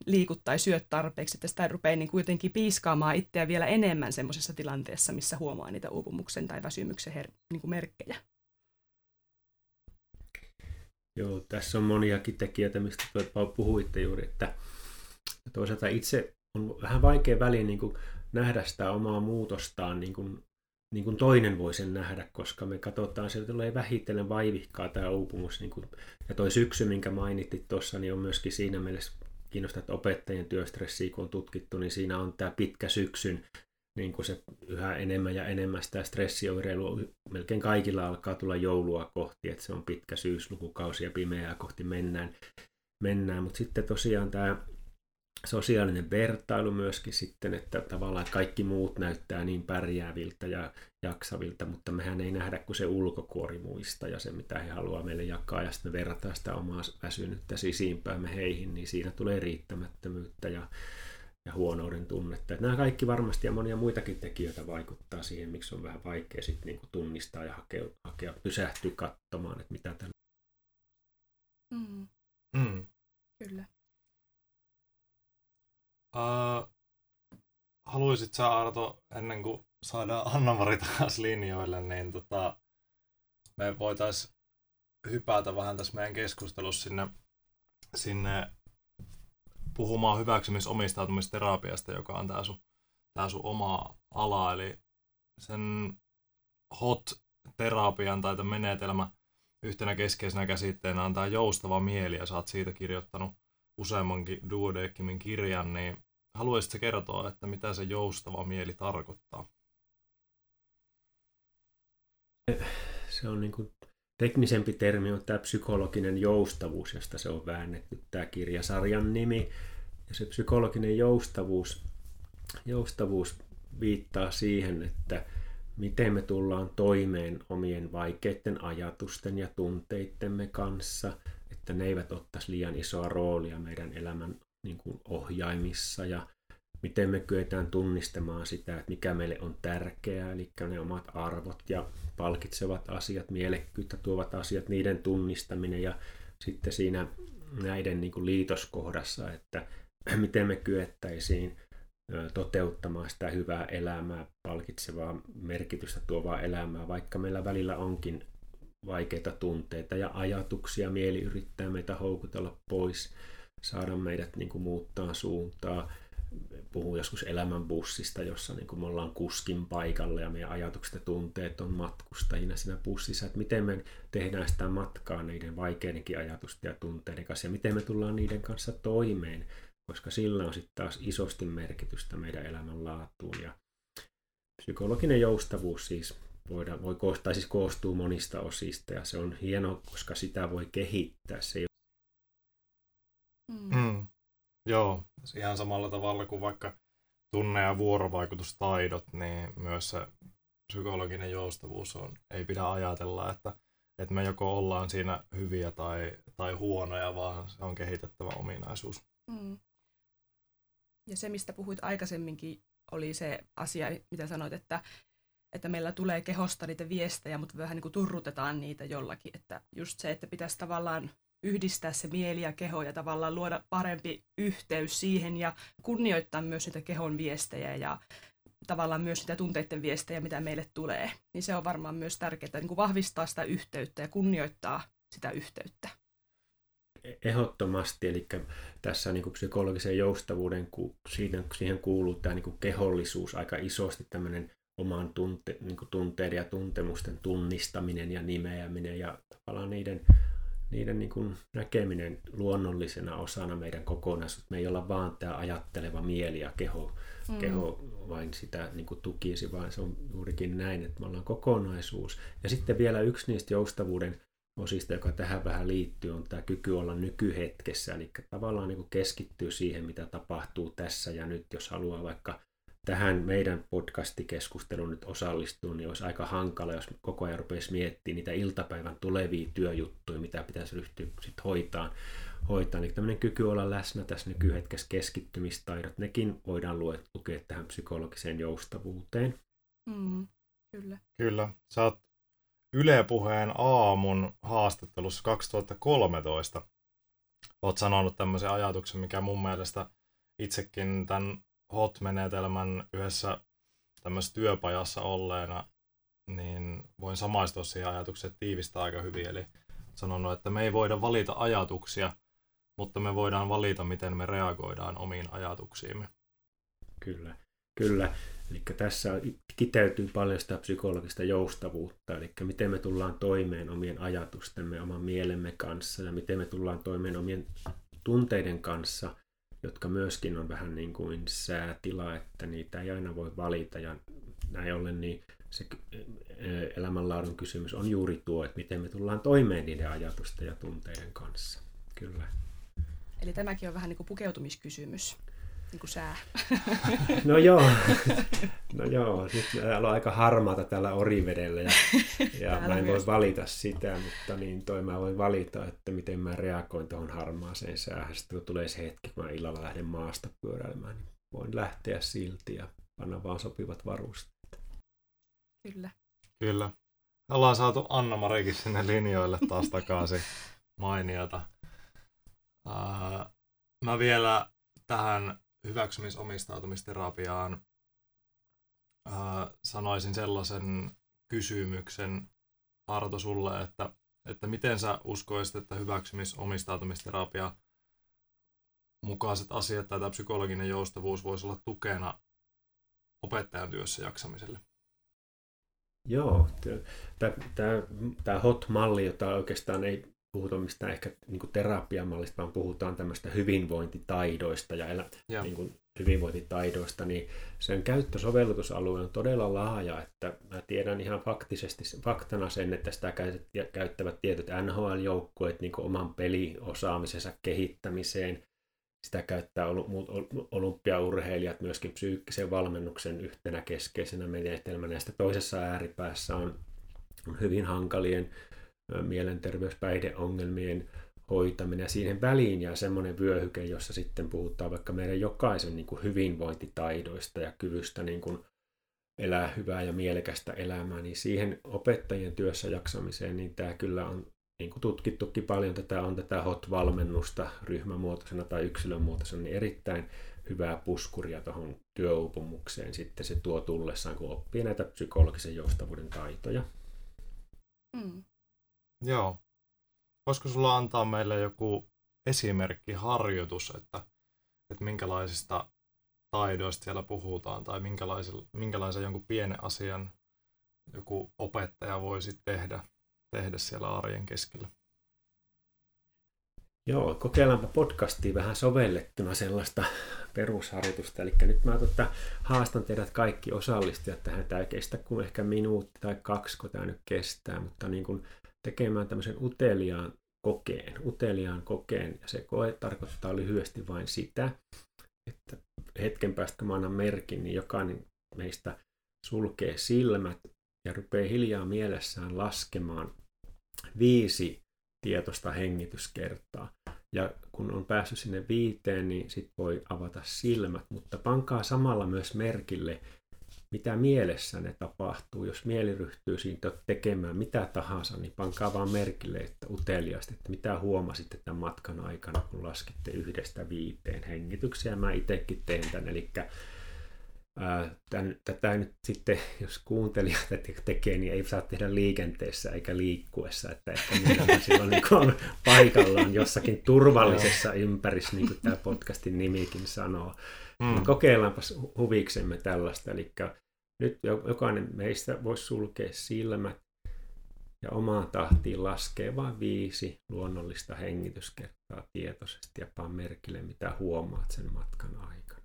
liiku tai syö tarpeeksi, että sitä rupeaa niin kuitenkin piiskaamaan itseä vielä enemmän semmoisessa tilanteessa, missä huomaa niitä uupumuksen tai väsymyksen her- niin kuin merkkejä. Joo, tässä on moniakin tekijöitä, mistä puhuitte juuri, että toisaalta itse on vähän vaikea väliin niin kuin nähdä sitä omaa muutostaan niin kuin, niin kuin toinen voi sen nähdä, koska me katsotaan, sieltä tulee vähitellen vaivihkaa tämä uupumus. Niin kuin, ja toi syksy, minkä mainitit tuossa, niin on myöskin siinä mielessä kiinnostaa, että opettajien työstressiä kun on tutkittu, niin siinä on tämä pitkä syksyn niin kuin se yhä enemmän ja enemmän sitä stressioireilua melkein kaikilla alkaa tulla joulua kohti, että se on pitkä syyslukukausi ja pimeää kohti mennään. mennään. Mutta sitten tosiaan tämä sosiaalinen vertailu myöskin sitten, että tavallaan kaikki muut näyttää niin pärjääviltä ja jaksavilta, mutta mehän ei nähdä kuin se ulkokuori muista ja se, mitä he haluaa meille jakaa, ja sitten me verrataan sitä omaa väsynyttä sisimpäämme heihin, niin siinä tulee riittämättömyyttä ja ja huonouden tunnetta. Että nämä kaikki varmasti ja monia muitakin tekijöitä vaikuttaa siihen, miksi on vähän vaikea sitten niin kuin tunnistaa ja hakea, hakea pysähtyä katsomaan, että mitä tällä. Mm. Mm. Kyllä. Uh, haluaisit sä Arto, ennen kuin saadaan Anna-Mari taas linjoille, niin tota, me voitaisiin hypätä vähän tässä meidän keskustelussa sinne, sinne puhumaan hyväksymisen-omistautumisterapiasta, joka on tämä sun, tää sun oma ala, eli sen hot-terapian tai menetelmä yhtenä keskeisenä käsitteenä on tämä joustava mieli, ja sä oot siitä kirjoittanut useammankin duodeckimin kirjan, niin haluaisitko kertoa, että mitä se joustava mieli tarkoittaa? Se on niin kuin teknisempi termi on tämä psykologinen joustavuus, josta se on väännetty tämä kirjasarjan nimi. Ja se psykologinen joustavuus, joustavuus viittaa siihen, että miten me tullaan toimeen omien vaikeiden ajatusten ja tunteittemme kanssa, että ne eivät ottaisi liian isoa roolia meidän elämän niin kuin ohjaimissa ja miten me kyetään tunnistamaan sitä, että mikä meille on tärkeää, eli ne omat arvot ja palkitsevat asiat, mielekkyyttä tuovat asiat, niiden tunnistaminen ja sitten siinä näiden niin kuin liitoskohdassa, että miten me kyettäisiin toteuttamaan sitä hyvää elämää, palkitsevaa merkitystä tuovaa elämää, vaikka meillä välillä onkin vaikeita tunteita ja ajatuksia, mieli yrittää meitä houkutella pois, saada meidät niin kuin muuttaa suuntaa. Puhun joskus elämän bussista, jossa niin kuin me ollaan kuskin paikalla ja meidän ajatukset ja tunteet on matkustajina siinä bussissa, että miten me tehdään sitä matkaa niiden vaikeidenkin ajatusten ja tunteiden kanssa ja miten me tullaan niiden kanssa toimeen koska sillä on sitten taas isosti merkitystä meidän elämänlaatuun. Ja psykologinen joustavuus siis voidaan, voi koostaa, siis koostuu monista osista ja se on hieno, koska sitä voi kehittää. Se ei... mm. Mm. Joo, ihan samalla tavalla kuin vaikka tunne- ja vuorovaikutustaidot, niin myös se psykologinen joustavuus on, ei pidä ajatella, että, että me joko ollaan siinä hyviä tai, tai huonoja, vaan se on kehitettävä ominaisuus. Mm. Ja se, mistä puhuit aikaisemminkin, oli se asia, mitä sanoit, että, että meillä tulee kehosta niitä viestejä, mutta vähän niin kuin turrutetaan niitä jollakin. Että just se, että pitäisi tavallaan yhdistää se mieli ja keho ja tavallaan luoda parempi yhteys siihen ja kunnioittaa myös niitä kehon viestejä ja tavallaan myös sitä tunteiden viestejä, mitä meille tulee. Niin se on varmaan myös tärkeää niin kuin vahvistaa sitä yhteyttä ja kunnioittaa sitä yhteyttä ehdottomasti, eli tässä niin kuin psykologisen joustavuuden, siihen, siihen kuuluu tämä niin kuin kehollisuus aika isosti, tämmöinen oman tunte, niin kuin tunteiden ja tuntemusten tunnistaminen ja nimeäminen ja tavallaan niiden, niiden niin kuin näkeminen luonnollisena osana meidän kokonaisuutta. Me ei olla vaan tämä ajatteleva mieli ja keho, mm. keho vain sitä niin kuin tukisi, vaan se on juurikin näin, että me ollaan kokonaisuus. Ja sitten vielä yksi niistä joustavuuden osista, joka tähän vähän liittyy, on tämä kyky olla nykyhetkessä, eli tavallaan niin keskittyy siihen, mitä tapahtuu tässä ja nyt, jos haluaa vaikka tähän meidän podcastikeskusteluun nyt osallistua, niin olisi aika hankala, jos koko ajan rupeaisi miettimään niitä iltapäivän tulevia työjuttuja, mitä pitäisi ryhtyä sitten hoitaa. hoitaa. Niin tämmöinen kyky olla läsnä tässä nykyhetkessä keskittymistaidot, nekin voidaan lukea tähän psykologiseen joustavuuteen. Mm, kyllä. Kyllä. Sä oot Yle Puheen aamun haastattelussa 2013 olet sanonut tämmöisen ajatuksen, mikä mun mielestä itsekin tämän HOT-menetelmän yhdessä tämmöisessä työpajassa olleena, niin voin samaistua siihen ajatukseen tiivistää aika hyvin. Eli sanonut, että me ei voida valita ajatuksia, mutta me voidaan valita, miten me reagoidaan omiin ajatuksiimme. Kyllä, kyllä. Eli tässä kiteytyy paljon sitä psykologista joustavuutta, eli miten me tullaan toimeen omien ajatustemme, oman mielemme kanssa ja miten me tullaan toimeen omien tunteiden kanssa, jotka myöskin on vähän niin kuin säätila, että niitä ei aina voi valita ja näin ollen niin se elämänlaadun kysymys on juuri tuo, että miten me tullaan toimeen niiden ajatusten ja tunteiden kanssa. Kyllä. Eli tämäkin on vähän niin kuin pukeutumiskysymys niin kuin sää. No joo, no joo, nyt on aika harmaata täällä Orivedellä ja, ja mä en voi valita sitä, mutta niin toi mä voin valita, että miten mä reagoin tuohon harmaaseen säähän. Sitten kun tulee se hetki, kun mä illalla lähden maasta pyöräilemään, niin voin lähteä silti ja panna vaan sopivat varusteet. Kyllä. Kyllä. Ollaan saatu Anna-Marikin sinne linjoille taas takaisin. Mainiota. Uh, mä vielä tähän hyväksymisomistautumisterapiaan äh, sanoisin sellaisen kysymyksen, Arto, sulle, että, että miten sä uskoisit, että hyväksymisomistautumisterapia mukaiset asiat tai tämä psykologinen joustavuus voisi olla tukena opettajan työssä jaksamiselle? Joo, tämä hot-malli, jota oikeastaan ei puhuta mistään ehkä niin kuin terapiamallista, vaan puhutaan tämmöistä hyvinvointitaidoista ja elä, niin kuin hyvinvointitaidoista, niin sen käyttösovellutusalue on todella laaja, että mä tiedän ihan faktisesti, faktana sen, että sitä käyttävät tietyt NHL-joukkueet niin oman peliosaamisensa kehittämiseen, sitä käyttää olympiaurheilijat myöskin psyykkisen valmennuksen yhtenä keskeisenä menetelmänä. Ja sitten toisessa ääripäässä on hyvin hankalien mielenterveyspäihdeongelmien hoitaminen. Ja siihen väliin jää semmoinen vyöhyke, jossa sitten puhutaan vaikka meidän jokaisen niin kuin hyvinvointitaidoista ja kyvystä niin kuin elää hyvää ja mielekästä elämää, niin siihen opettajien työssä jaksamiseen, niin tämä kyllä on niin kuin tutkittukin paljon, tätä on tätä HOT-valmennusta ryhmämuotoisena tai yksilömuotoisena, niin erittäin hyvää puskuria tuohon työuupumukseen sitten se tuo tullessaan, kun oppii näitä psykologisen joustavuuden taitoja. Mm. Joo. Voisiko sulla antaa meille joku esimerkki, harjoitus, että, että minkälaisista taidoista siellä puhutaan tai minkälaisen jonkun pienen asian joku opettaja voisi tehdä, tehdä siellä arjen keskellä? Joo, kokeillaanpa podcastiin vähän sovellettuna sellaista perusharjoitusta. Eli nyt mä tota, haastan teidät kaikki osallistujat tähän. Tämä ei kestä kuin ehkä minuutti tai kaksi, kun tämä nyt kestää, mutta niin kuin tekemään tämmöisen uteliaan kokeen, uteliaan kokeen. Ja se koe tarkoittaa lyhyesti vain sitä, että hetken päästä mä annan merkin, niin jokainen meistä sulkee silmät ja rupeaa hiljaa mielessään laskemaan viisi tietoista hengityskertaa. Ja kun on päässyt sinne viiteen, niin sitten voi avata silmät, mutta pankaa samalla myös merkille mitä mielessä ne tapahtuu. Jos mieli ryhtyy siitä tekemään mitä tahansa, niin pankaa vaan merkille, että uteliaasti, että mitä huomasitte tämän matkan aikana, kun laskitte yhdestä viiteen hengityksiä. Mä itsekin teen tämän, eli tämän, tätä nyt sitten, jos kuuntelijat tekee, niin ei saa tehdä liikenteessä eikä liikkuessa, että ehkä silloin niin on paikallaan jossakin turvallisessa ympäristössä, niin kuin tämä podcastin nimikin sanoo. Mm. Kokeillaanpas huviksemme tällaista, eli nyt jokainen meistä voisi sulkea silmät ja omaan tahtiin laskee vain viisi luonnollista hengityskertaa tietoisesti ja paan merkille, mitä huomaat sen matkan aikana.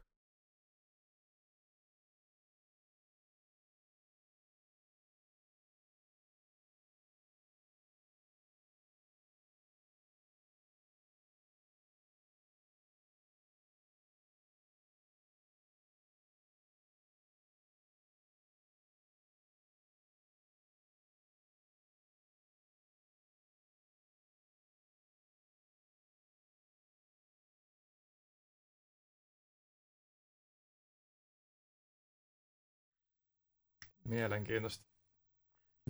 Mielenkiintoista.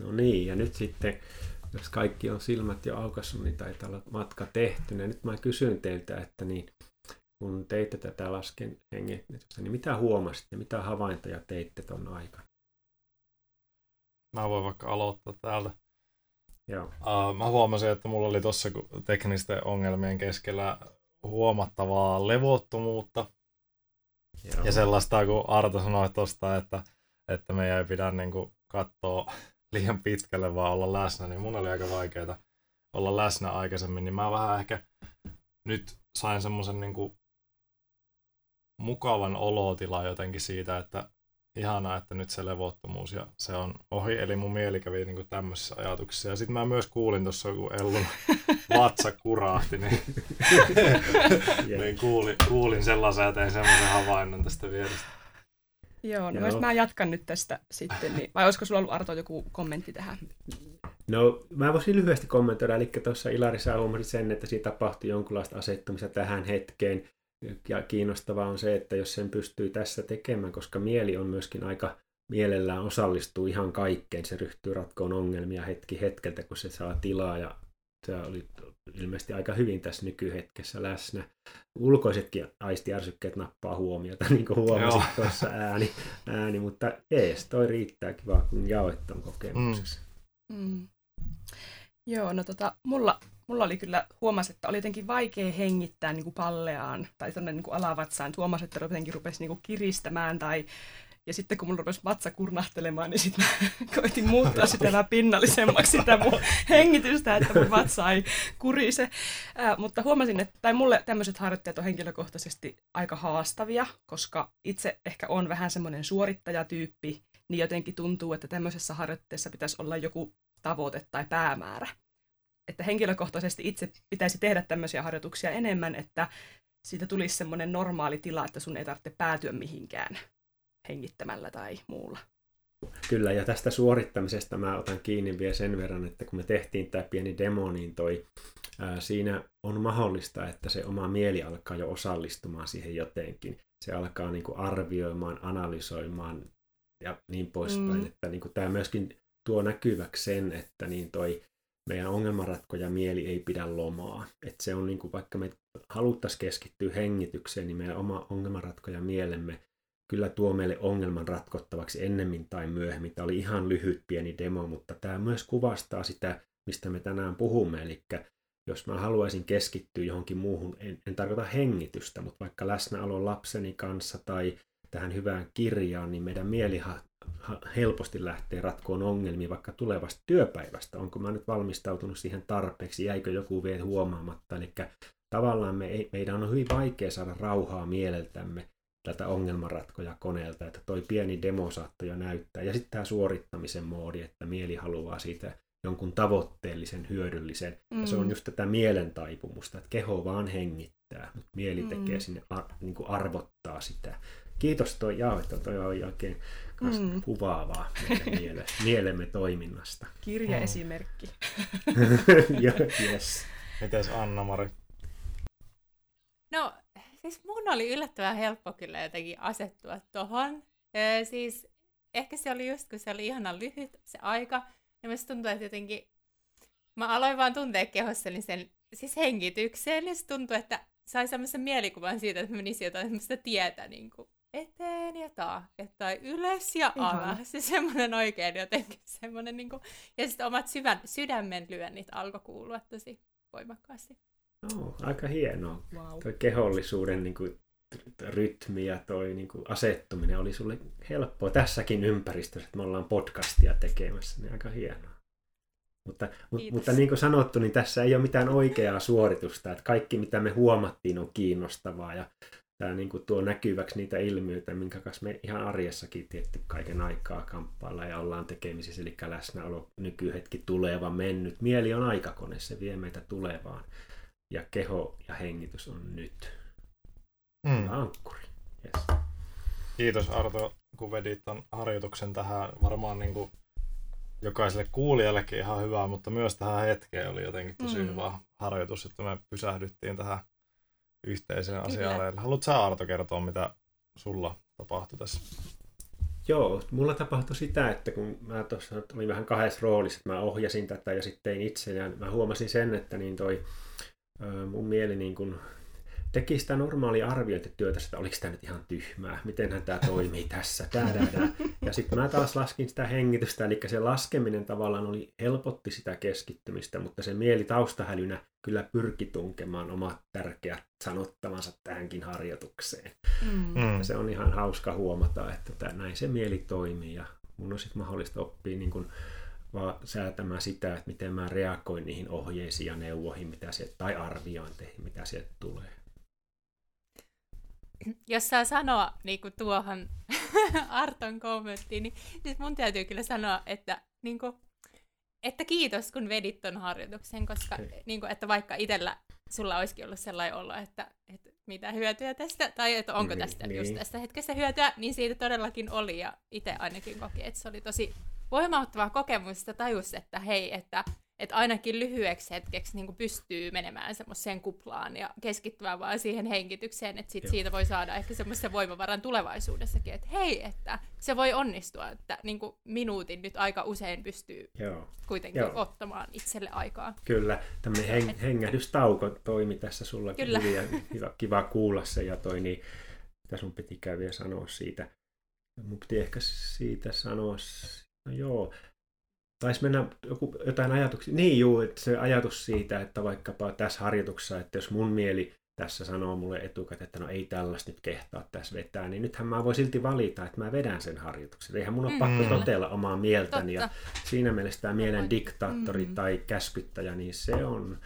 No niin, ja nyt sitten, jos kaikki on silmät jo aukassut, niin taitaa olla matka tehty. Ja nyt mä kysyn teiltä, että niin, kun teitte tätä lasken hengitystä, niin mitä huomasitte, mitä havaintoja teitte tuon aikana? Mä voin vaikka aloittaa täältä. Joo. Uh, mä huomasin, että mulla oli tuossa teknisten ongelmien keskellä huomattavaa levottomuutta. Joo. Ja sellaista, kun Arto sanoi tuosta, että että meidän ei pidä niin kuin, katsoa liian pitkälle, vaan olla läsnä, niin mun oli aika vaikeaa olla läsnä aikaisemmin, niin mä vähän ehkä nyt sain semmoisen niin kuin, mukavan olotilan jotenkin siitä, että ihanaa, että nyt se levottomuus ja se on ohi, eli mun mieli kävi niin kuin tämmöisissä ajatuksissa. Ja sitten mä myös kuulin tuossa, kun Ellun vatsa kurahti, niin, niin kuulin, kuulin sellaisen ja tein semmoisen havainnon tästä vierestä. Joo, no jos mä jatkan nyt tästä sitten, niin, vai olisiko sulla ollut Arto joku kommentti tähän? No, mä voisin lyhyesti kommentoida, eli tuossa Ilari sä sen, että siinä tapahtui jonkunlaista asettumista tähän hetkeen, ja kiinnostavaa on se, että jos sen pystyy tässä tekemään, koska mieli on myöskin aika mielellään osallistuu ihan kaikkeen, se ryhtyy ratkoon ongelmia hetki hetkeltä, kun se saa tilaa ja se oli ilmeisesti aika hyvin tässä nykyhetkessä läsnä. Ulkoisetkin aistiärsykkeet nappaa huomiota, niin kuin huomasit Joo. tuossa ääni, ääni, mutta ees, toi riittää kiva, kun jaoit ton kokemuksessa. Mm. Mm. Joo, no tota, mulla, mulla oli kyllä, huomasi, että oli jotenkin vaikea hengittää niin kuin palleaan tai tuonne niin kuin alavatsaan. Huomasi, että jotenkin rupesi niin kuin kiristämään tai Ja sitten kun mulla rupesi vatsa kurnahtelemaan, niin sitten mä koitin muuttaa sitä vähän pinnallisemmaksi sitä mun hengitystä, että mun vatsa ei kurise. Ää, mutta huomasin, että tai mulle tämmöiset harjoitteet on henkilökohtaisesti aika haastavia, koska itse ehkä on vähän semmoinen suorittajatyyppi, niin jotenkin tuntuu, että tämmöisessä harjoitteessa pitäisi olla joku tavoite tai päämäärä. Että henkilökohtaisesti itse pitäisi tehdä tämmöisiä harjoituksia enemmän, että siitä tulisi semmoinen normaali tila, että sun ei tarvitse päätyä mihinkään hengittämällä tai muulla. Kyllä, ja tästä suorittamisesta mä otan kiinni vielä sen verran, että kun me tehtiin tämä pieni demo, niin toi, ää, siinä on mahdollista, että se oma mieli alkaa jo osallistumaan siihen jotenkin. Se alkaa niin kuin arvioimaan, analysoimaan ja niin poispäin. Mm. Että niin kuin tämä myöskin tuo näkyväksi sen, että niin toi meidän ongelmanratkoja mieli ei pidä lomaa. Että se on niin kuin, vaikka me haluttaisiin keskittyä hengitykseen, niin meidän oma ongelmanratkoja mielemme kyllä tuo meille ongelman ratkottavaksi ennemmin tai myöhemmin. Tämä oli ihan lyhyt pieni demo, mutta tämä myös kuvastaa sitä, mistä me tänään puhumme. Eli jos mä haluaisin keskittyä johonkin muuhun, en, en tarkoita hengitystä, mutta vaikka läsnäolo lapseni kanssa tai tähän hyvään kirjaan, niin meidän mieli helposti lähtee ratkoon ongelmia vaikka tulevasta työpäivästä. Onko mä nyt valmistautunut siihen tarpeeksi, jäikö joku vielä huomaamatta. Eli tavallaan me ei, meidän on hyvin vaikea saada rauhaa mieleltämme tätä ongelmanratkoja koneelta, että toi pieni demo saattoi jo näyttää. Ja sitten tämä suorittamisen moodi, että mieli haluaa siitä jonkun tavoitteellisen, hyödyllisen. Mm. Ja se on mm. just tätä mielen taipumusta, että keho vaan hengittää, mutta mieli mm. tekee sinne, ar, niin kuin arvottaa sitä. Kiitos toi jaoitto, toi on oikein mm. kuvaavaa miele, mielemme toiminnasta. Kirjaesimerkki. yes. Mites Anna-Mari? No, siis mun oli yllättävän helppo kyllä jotenkin asettua tohon. Ee, siis ehkä se oli just, kun se oli ihana lyhyt se aika, ja musta tuntuu, että jotenkin mä aloin vaan tuntea kehossani sen siis hengitykseen, ja se tuntui, että sai semmoisen mielikuvan siitä, että menisi jotain semmoista tietä niin kuin eteen ja taaksepäin, ylös ja alas. Se semmoinen oikein jotenkin semmoinen, niin kuin... ja sitten omat syvän, sydämen lyönnit alkoi kuulua tosi voimakkaasti. No, aika hienoa. Wow. Tuo kehollisuuden niin kuin, rytmi ja toi niin kuin, asettuminen oli sulle helppoa tässäkin ympäristössä, että me ollaan podcastia tekemässä, niin aika hienoa. Mutta, mutta, mutta niin kuin sanottu, niin tässä ei ole mitään oikeaa suoritusta, että kaikki mitä me huomattiin on kiinnostavaa ja tämä niin kuin tuo näkyväksi niitä ilmiöitä, minkä kanssa me ihan arjessakin tietty kaiken aikaa kamppailla ja ollaan tekemisissä, eli läsnäolo, nykyhetki, tuleva, mennyt. Mieli on aikakone, se vie meitä tulevaan ja keho ja hengitys on nyt. Mm. Ankkuri. Yes. Kiitos Arto, kun vedit ton harjoituksen tähän. Varmaan niin kuin jokaiselle kuulijallekin ihan hyvää, mutta myös tähän hetkeen oli jotenkin tosi mm. hyvä harjoitus, että me pysähdyttiin tähän yhteiseen asiaan. Haluatko sä Arto kertoa, mitä sulla tapahtui tässä? Joo, mulla tapahtui sitä, että kun mä tuossa olin vähän kahdessa roolissa, että mä ohjasin tätä ja sitten tein itse, ja mä huomasin sen, että niin toi mun mieli niin kuin teki sitä normaalia arviointityötä, että oliko tämä nyt ihan tyhmää, mitenhän tämä toimii tässä, tää, tää, tää. ja sitten mä taas laskin sitä hengitystä, eli se laskeminen tavallaan oli, helpotti sitä keskittymistä, mutta se mieli taustahälynä kyllä pyrki tunkemaan omat tärkeät sanottavansa tähänkin harjoitukseen. Mm. Ja se on ihan hauska huomata, että näin se mieli toimii, ja mun on sitten mahdollista oppia niin kuin vaan säätämään sitä, että miten mä reagoin niihin ohjeisiin ja neuvoihin mitä sieltä, tai arviointeihin, mitä sieltä tulee. Jos saa sanoa niin kuin tuohon Arton kommenttiin, niin siis mun täytyy kyllä sanoa, että, niin kuin, että kiitos kun vedit ton harjoituksen, koska niin kuin, että vaikka itsellä sulla olisikin ollut sellainen olo, että, että mitä hyötyä tästä, tai että onko niin, tästä niin. just tästä hetkestä hyötyä, niin siitä todellakin oli, ja itse ainakin koki, että se oli tosi voimauttava kokemus, että tajus, että hei, että, että ainakin lyhyeksi hetkeksi niin kuin pystyy menemään semmoiseen kuplaan ja keskittymään vaan siihen hengitykseen, että sit siitä voi saada ehkä semmoisen voimavaran tulevaisuudessakin, että hei, että se voi onnistua, että niin kuin minuutin nyt aika usein pystyy Joo. kuitenkin Joo. ottamaan itselle aikaa. Kyllä, tämmöinen heng- hengähdystauko toimi tässä sulla Kyllä. hyvin ja hyvä, kiva kuulla se ja toi, niin mitä sun piti vielä sanoa siitä? Mun piti ehkä siitä sanoa No joo. Taisi mennä joku, jotain ajatuksia. Niin juu, että se ajatus siitä, että vaikkapa tässä harjoituksessa, että jos mun mieli tässä sanoo mulle etukäteen, että no ei tällaista nyt kehtaa tässä vetää, niin nythän mä voin silti valita, että mä vedän sen harjoituksen. Eihän mun ole mm. pakko totella omaa mieltäni. Totta. Ja siinä mielessä tämä mielen diktaattori mm. tai käskyttäjä, niin se on,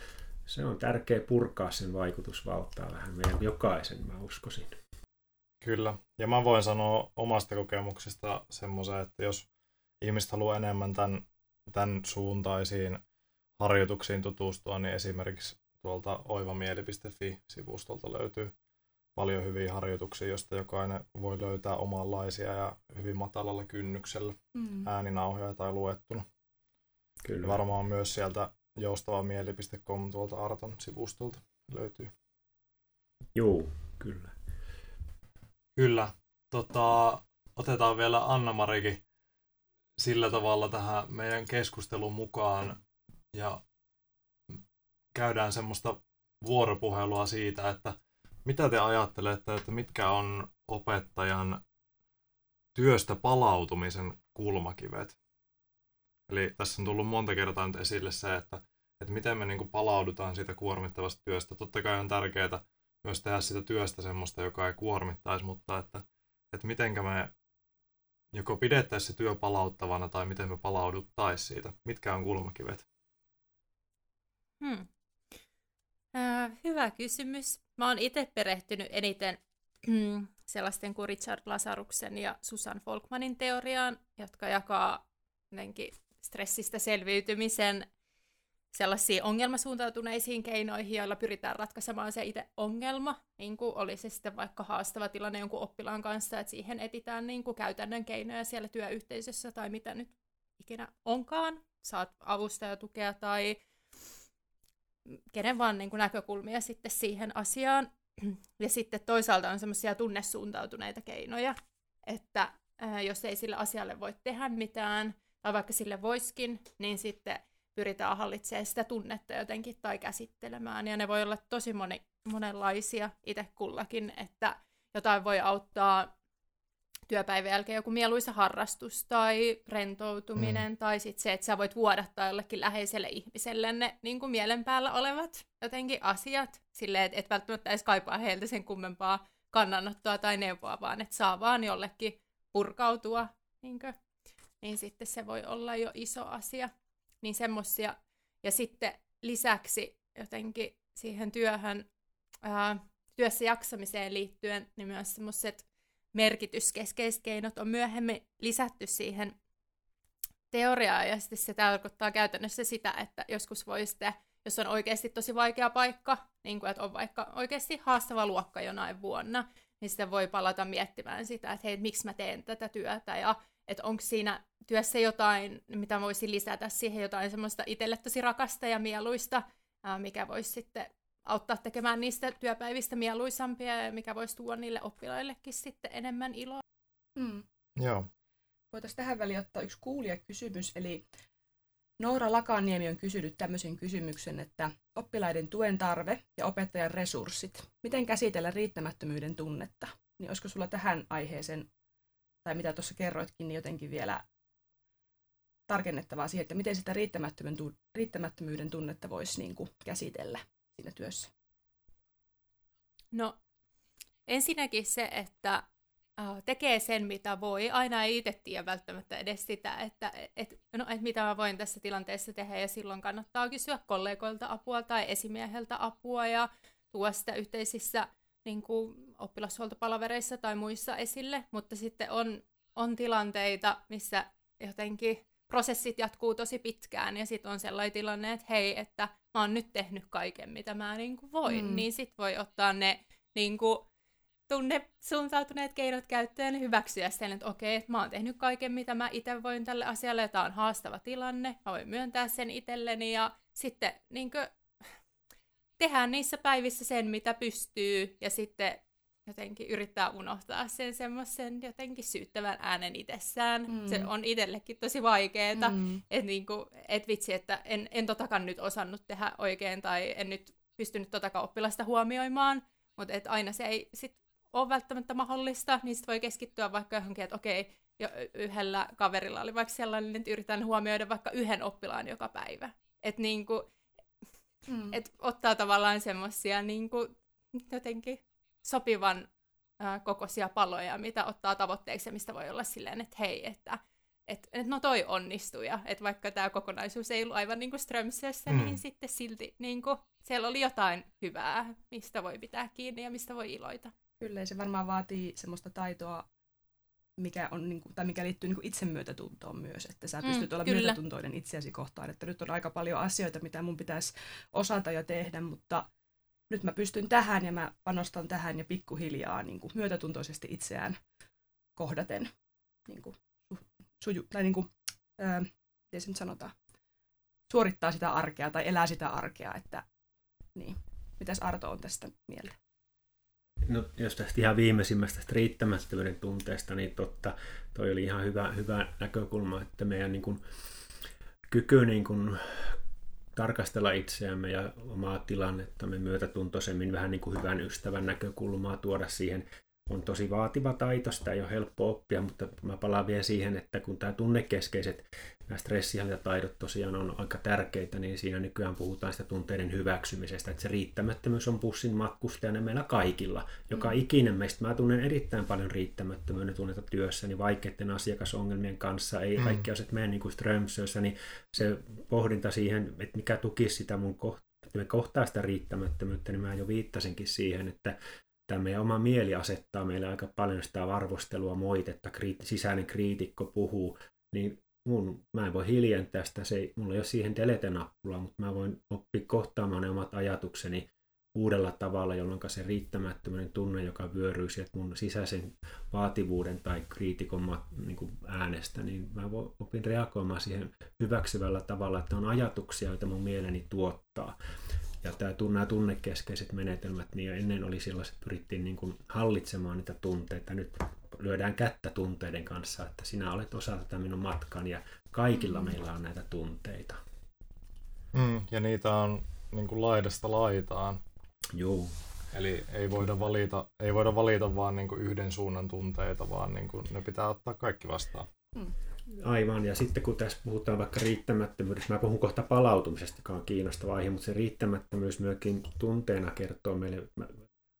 se on tärkeä purkaa sen vaikutusvaltaa vähän meidän jokaisen, mä uskoisin. Kyllä. Ja mä voin sanoa omasta kokemuksesta semmoisen, että jos ihmiset haluaa enemmän tämän, tämän suuntaisiin harjoituksiin tutustua, niin esimerkiksi tuolta oivamieli.fi-sivustolta löytyy paljon hyviä harjoituksia, joista jokainen voi löytää omanlaisia ja hyvin matalalla kynnyksellä mm. ääninauhoja tai luettuna. Kyllä. Varmaan myös sieltä joustavamieli.com tuolta Arton sivustolta löytyy. Joo, kyllä. Kyllä. Tota, otetaan vielä Anna-Marikin sillä tavalla tähän meidän keskustelun mukaan ja käydään semmoista vuoropuhelua siitä, että mitä te ajattelette, että mitkä on opettajan työstä palautumisen kulmakivet? Eli tässä on tullut monta kertaa nyt esille se, että, että miten me niin palaudutaan siitä kuormittavasta työstä. Totta kai on tärkeää myös tehdä sitä työstä semmoista, joka ei kuormittaisi, mutta että, että miten me joko pidettäisiin se työ palauttavana tai miten me palauduttaisiin siitä. Mitkä on kulmakivet? Hmm. Äh, hyvä kysymys. Mä oon itse perehtynyt eniten sellaisten kuin Richard Lasaruksen ja Susan Folkmanin teoriaan, jotka jakaa stressistä selviytymisen sellaisiin ongelmasuuntautuneisiin keinoihin, joilla pyritään ratkaisemaan se itse ongelma, niin kuin oli se sitten vaikka haastava tilanne jonkun oppilaan kanssa, että siihen etitään niin kuin käytännön keinoja siellä työyhteisössä tai mitä nyt ikinä onkaan. Saat avusta ja tukea tai kenen vaan niin kuin näkökulmia sitten siihen asiaan. Ja sitten toisaalta on semmoisia tunnesuuntautuneita keinoja, että ää, jos ei sille asialle voi tehdä mitään, tai vaikka sille voiskin, niin sitten pyritään hallitsemaan sitä tunnetta jotenkin tai käsittelemään. Ja ne voi olla tosi moni, monenlaisia itse kullakin, että jotain voi auttaa työpäivän jälkeen joku mieluisa harrastus tai rentoutuminen, mm. tai sitten se, että sä voit vuodattaa jollekin läheiselle ihmiselle ne niin kuin mielen päällä olevat jotenkin asiat, silleen, että et välttämättä edes kaipaa heiltä sen kummempaa kannanottoa tai neuvoa, vaan että saa vaan jollekin purkautua, niin, kuin, niin sitten se voi olla jo iso asia. Niin semmosia. Ja sitten lisäksi jotenkin siihen työhön, ää, työssä jaksamiseen liittyen, niin myös semmoiset merkityskeskeiset keinot on myöhemmin lisätty siihen teoriaan, ja sitten se tarkoittaa käytännössä sitä, että joskus voi sitten, jos on oikeasti tosi vaikea paikka, niin kuin että on vaikka oikeasti haastava luokka jonain vuonna, niin sitten voi palata miettimään sitä, että hei, miksi mä teen tätä työtä, ja että onko siinä työssä jotain, mitä voisi lisätä siihen jotain semmoista itselle tosi rakasta ja mieluista, mikä voisi sitten auttaa tekemään niistä työpäivistä mieluisampia ja mikä voisi tuoda niille oppilaillekin sitten enemmän iloa. Hmm. Joo. Voitaisiin tähän väliin ottaa yksi kuulijakysymys, eli Noora Lakaniemi on kysynyt tämmöisen kysymyksen, että oppilaiden tuen tarve ja opettajan resurssit. Miten käsitellä riittämättömyyden tunnetta? Niin olisiko sulla tähän aiheeseen, tai mitä tuossa kerroitkin, niin jotenkin vielä tarkennettavaa siihen, että miten sitä riittämättömyyden tunnetta voisi niin kuin käsitellä? siinä työssä? No, ensinnäkin se, että tekee sen, mitä voi. Aina ei itse tiedä välttämättä edes sitä, että et, no, et mitä mä voin tässä tilanteessa tehdä, ja silloin kannattaa kysyä kollegoilta apua tai esimieheltä apua ja tuoda sitä yhteisissä niin kuin oppilashuoltopalavereissa tai muissa esille, mutta sitten on, on tilanteita, missä jotenkin prosessit jatkuu tosi pitkään ja sitten on sellainen tilanne, että hei, että mä oon nyt tehnyt kaiken, mitä mä niin kuin voin, mm. niin sitten voi ottaa ne niin kuin, tunne suuntautuneet keinot käyttöön ja hyväksyä sen, että okei, että mä oon tehnyt kaiken, mitä mä itse voin tälle asialle, ja tämä on haastava tilanne, mä voin myöntää sen itselleni, ja sitten niin kuin, tehdään niissä päivissä sen, mitä pystyy, ja sitten jotenkin yrittää unohtaa sen semmoisen jotenkin syyttävän äänen itsessään. Mm. Se on itsellekin tosi vaikeeta, mm. että niinku, et vitsi, että en, en totakaan nyt osannut tehdä oikein tai en nyt pystynyt totakaan oppilasta huomioimaan, mutta et aina se ei sit ole välttämättä mahdollista, niin sit voi keskittyä vaikka johonkin, että okei, jo yhdellä kaverilla oli vaikka sellainen, että yritän huomioida vaikka yhden oppilaan joka päivä. Että niinku, mm. et ottaa tavallaan semmoisia niinku, jotenkin sopivan ää, kokoisia paloja, mitä ottaa tavoitteeksi ja mistä voi olla silleen, että hei, että et, et no toi onnistui ja että vaikka tämä kokonaisuus ei ollut aivan niin kuin Strömsössä, mm. niin sitten silti niin kuin, siellä oli jotain hyvää, mistä voi pitää kiinni ja mistä voi iloita. Kyllä, se varmaan vaatii semmoista taitoa, mikä, on, niin kuin, tai mikä liittyy niin kuin itsemyötätuntoon myös, että sä mm, pystyt olla kyllä. myötätuntoinen itseäsi kohtaan, että nyt on aika paljon asioita, mitä mun pitäisi osata ja tehdä, mutta nyt mä pystyn tähän ja mä panostan tähän ja pikkuhiljaa niin kuin myötätuntoisesti itseään kohdaten niin kuin, suju, tai niin kuin, ää, miten se nyt sanotaan, suorittaa sitä arkea tai elää sitä arkea, että niin. Mitäs Arto on tästä mieltä? No, jos tästä ihan viimeisimmästä riittämättömyyden tunteesta, niin totta, toi oli ihan hyvä, hyvä näkökulma, että meidän niin kuin, kyky niin kuin, tarkastella itseämme ja omaa tilannettamme myötätuntoisemmin vähän niin kuin hyvän ystävän näkökulmaa tuoda siihen on tosi vaativa taito, sitä ei ole helppo oppia, mutta mä palaan vielä siihen, että kun tämä tunnekeskeiset nämä stressihallintataidot tosiaan on aika tärkeitä, niin siinä nykyään puhutaan sitä tunteiden hyväksymisestä, että se riittämättömyys on bussin matkustajana meillä kaikilla. Joka mm. ikinen meistä, mä tunnen erittäin paljon riittämättömyyden tunnetta työssäni vaikeiden asiakasongelmien kanssa, ei mm. kaikki asiat mene niin kuin Strömsössä, niin se pohdinta siihen, että mikä tukisi sitä mun kohtaa, että me kohtaa sitä riittämättömyyttä, niin mä jo viittasinkin siihen, että tämä meidän oma mieli asettaa meille aika paljon sitä arvostelua, moitetta, kriit, sisäinen kriitikko puhuu, niin mun, mä en voi hiljentää sitä, se ei, mulla ei ole siihen delete-nappulaa, mutta mä voin oppia kohtaamaan ne omat ajatukseni uudella tavalla, jolloin se riittämättömyyden tunne, joka vyöryy sieltä mun sisäisen vaativuuden tai kriitikon niin kuin äänestä, niin mä voin, opin reagoimaan siihen hyväksyvällä tavalla, että on ajatuksia, joita mun mieleni tuottaa. Ja tämä, nämä tunnekeskeiset menetelmät, niin ennen oli sellaiset, että pyrittiin niin kuin hallitsemaan niitä tunteita. Nyt lyödään kättä tunteiden kanssa, että sinä olet osa tätä minun matkaani ja kaikilla meillä on näitä tunteita. Mm, ja niitä on niin kuin laidasta laitaan. Joo. Eli ei voida valita, ei voida valita vaan niin kuin yhden suunnan tunteita, vaan niin kuin ne pitää ottaa kaikki vastaan. Mm. Aivan, ja sitten kun tässä puhutaan vaikka riittämättömyydestä, mä puhun kohta palautumisesta, joka on kiinnostava aihe, mutta se riittämättömyys myöskin tunteena kertoo meille,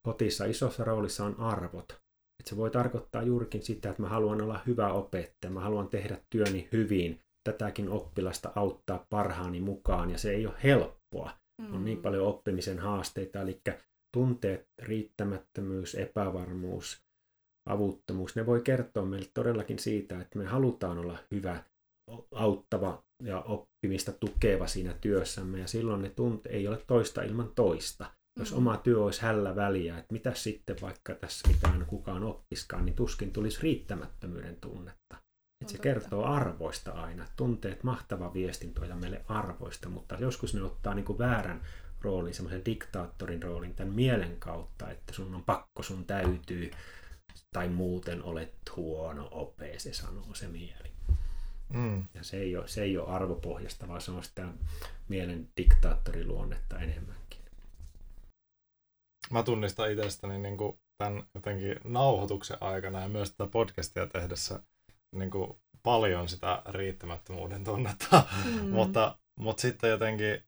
hotissa isossa roolissa on arvot. Että se voi tarkoittaa juurikin sitä, että mä haluan olla hyvä opettaja, mä haluan tehdä työni hyvin, tätäkin oppilasta auttaa parhaani mukaan, ja se ei ole helppoa. Mm. On niin mm. paljon oppimisen haasteita, eli tunteet, riittämättömyys, epävarmuus, avuttomuus, ne voi kertoa meille todellakin siitä, että me halutaan olla hyvä, auttava ja oppimista tukeva siinä työssämme, ja silloin ne tunte ei ole toista ilman toista. Jos mm-hmm. oma työ olisi hällä väliä, että mitä sitten vaikka tässä mitään kukaan oppiskaan, niin tuskin tulisi riittämättömyyden tunnetta. Että se kertoo arvoista aina. Tunteet mahtava viestintoja meille arvoista, mutta joskus ne ottaa niin kuin väärän roolin, semmoisen diktaattorin roolin tämän mielen kautta, että sun on pakko, sun täytyy, tai muuten olet huono opee, se sanoo se mieli. Mm. Ja se ei, ole, se ei ole arvopohjasta, vaan se on sitä mielen diktaattoriluonnetta enemmänkin. Mä tunnistan itsestäni niin kuin tämän jotenkin nauhoituksen aikana ja myös tätä podcastia tehdessä niin kuin paljon sitä riittämättömyyden tunnetta, mm. mutta, mutta sitten jotenkin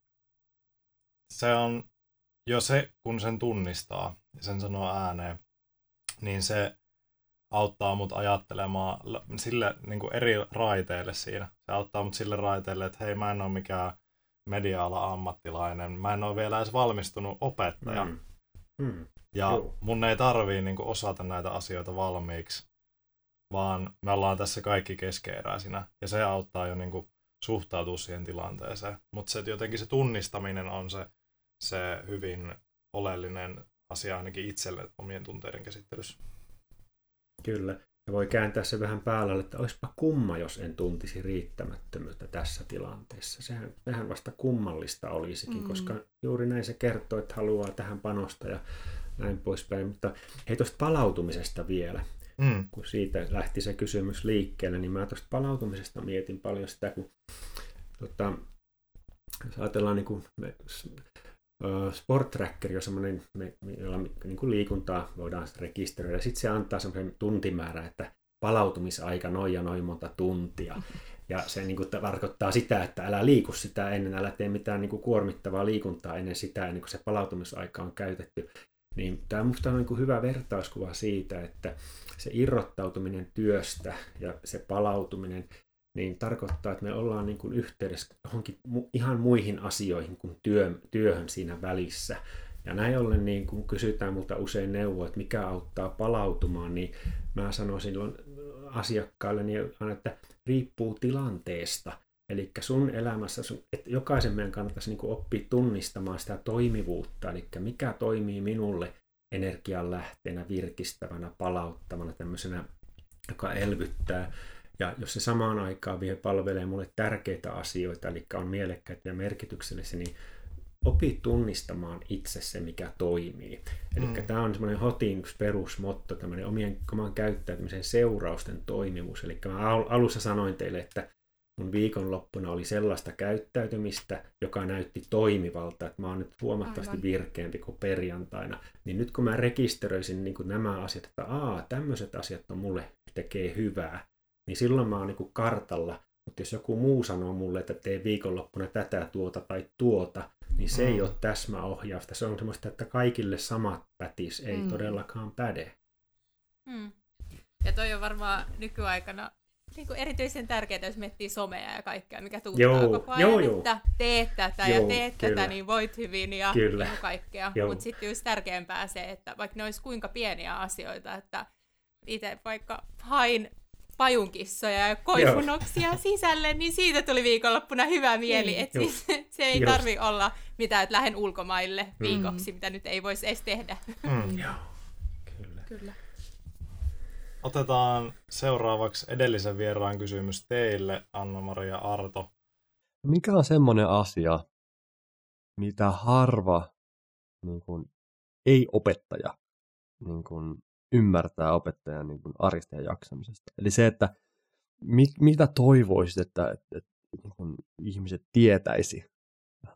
se on jo se, kun sen tunnistaa ja sen sanoo ääneen, niin se auttaa mut ajattelemaan sille niin kuin eri raiteille siinä. Se auttaa mut sille raiteille, että hei mä en ole mikään media ammattilainen, mä en ole vielä edes valmistunut opettaja. Mm. Mm. Ja Joo. mun ei tarvii niin kuin, osata näitä asioita valmiiksi, vaan me ollaan tässä kaikki keskeeräisinä. Ja se auttaa jo niin kuin, suhtautua siihen tilanteeseen. Mutta se, jotenkin se tunnistaminen on se, se hyvin oleellinen asia ainakin itselle omien tunteiden käsittelyssä. Kyllä. Ja voi kääntää se vähän päällä, että olisipa kumma, jos en tuntisi riittämättömyyttä tässä tilanteessa. Sehän, sehän vasta kummallista olisikin, mm. koska juuri näin se kertoo, että haluaa tähän panosta ja näin poispäin. Mutta hei tuosta palautumisesta vielä. Mm. Kun siitä lähti se kysymys liikkeelle, niin mä tuosta palautumisesta mietin paljon sitä, kun tota, jos ajatellaan niin kuin me, Sport Tracker on semmoinen, jolla niin kuin liikuntaa voidaan rekisteröidä. Sitten se antaa semmoisen tuntimäärän, että palautumisaika noin ja noin monta tuntia. Ja se niin kuin, tarkoittaa sitä, että älä liiku sitä ennen, älä tee mitään niin kuin, kuormittavaa liikuntaa ennen sitä, ennen kuin se palautumisaika on käytetty. Niin tämä on minusta niin kuin hyvä vertauskuva siitä, että se irrottautuminen työstä ja se palautuminen, niin tarkoittaa, että me ollaan niin kuin yhteydessä johonkin ihan muihin asioihin kuin työ, työhön siinä välissä. Ja näin ollen, niin kun kysytään multa usein neuvoa, että mikä auttaa palautumaan, niin mä sanoisin silloin asiakkaille, niin että riippuu tilanteesta. Eli sun elämässä, että jokaisen meidän kannattaisi niin oppia tunnistamaan sitä toimivuutta, eli mikä toimii minulle energian lähteenä, virkistävänä, palauttavana, tämmöisenä, joka elvyttää. Ja jos se samaan aikaan vielä palvelee mulle tärkeitä asioita, eli on mielekkäitä ja merkityksellisiä, niin opi tunnistamaan itse se, mikä toimii. Eli mm. tämä on semmoinen Hotin yksi perusmotto, tämmöinen omien, oman käyttäytymisen seurausten toimivuus. Eli mä alussa sanoin teille, että mun viikonloppuna oli sellaista käyttäytymistä, joka näytti toimivalta, että mä oon nyt huomattavasti Aivan. virkeämpi kuin perjantaina. Niin nyt kun mä rekisteröisin niin kuin nämä asiat, että aa, tämmöiset asiat on mulle tekee hyvää, niin silloin mä oon niin kartalla. Mutta jos joku muu sanoo mulle, että tee viikonloppuna tätä, tuota tai tuota, niin se mm. ei ole täsmäohjausta. Se on semmoista, että kaikille samat pätis, ei mm. todellakaan päde. Mm. Ja toi on varmaan nykyaikana niin kuin erityisen tärkeää, jos miettii somea ja kaikkea, mikä tuuttaa koko ajan, joo, joo. että teet tätä joo, ja teet kyllä. tätä, niin voit hyvin ja kyllä. Niin kaikkea. Mutta sitten just tärkeämpää se, että vaikka ne olisi kuinka pieniä asioita, että itse vaikka hain pajunkissoja ja koivunoksia Joo. sisälle, niin siitä tuli viikonloppuna hyvä mieli. Niin, että siis, se ei tarvi olla mitään, että lähden ulkomaille mm. viikoksi, mm. mitä nyt ei voisi edes tehdä. Mm. Joo, kyllä. kyllä. Otetaan seuraavaksi edellisen vieraan kysymys teille, Anna-Maria Arto. Mikä on semmoinen asia, mitä harva niin kuin, ei-opettaja niin kuin, ymmärtää opettajan niin kuin arjesta ja jaksamisesta. Eli se, että mit, mitä toivoisit, että, että, että niin kuin ihmiset tietäisi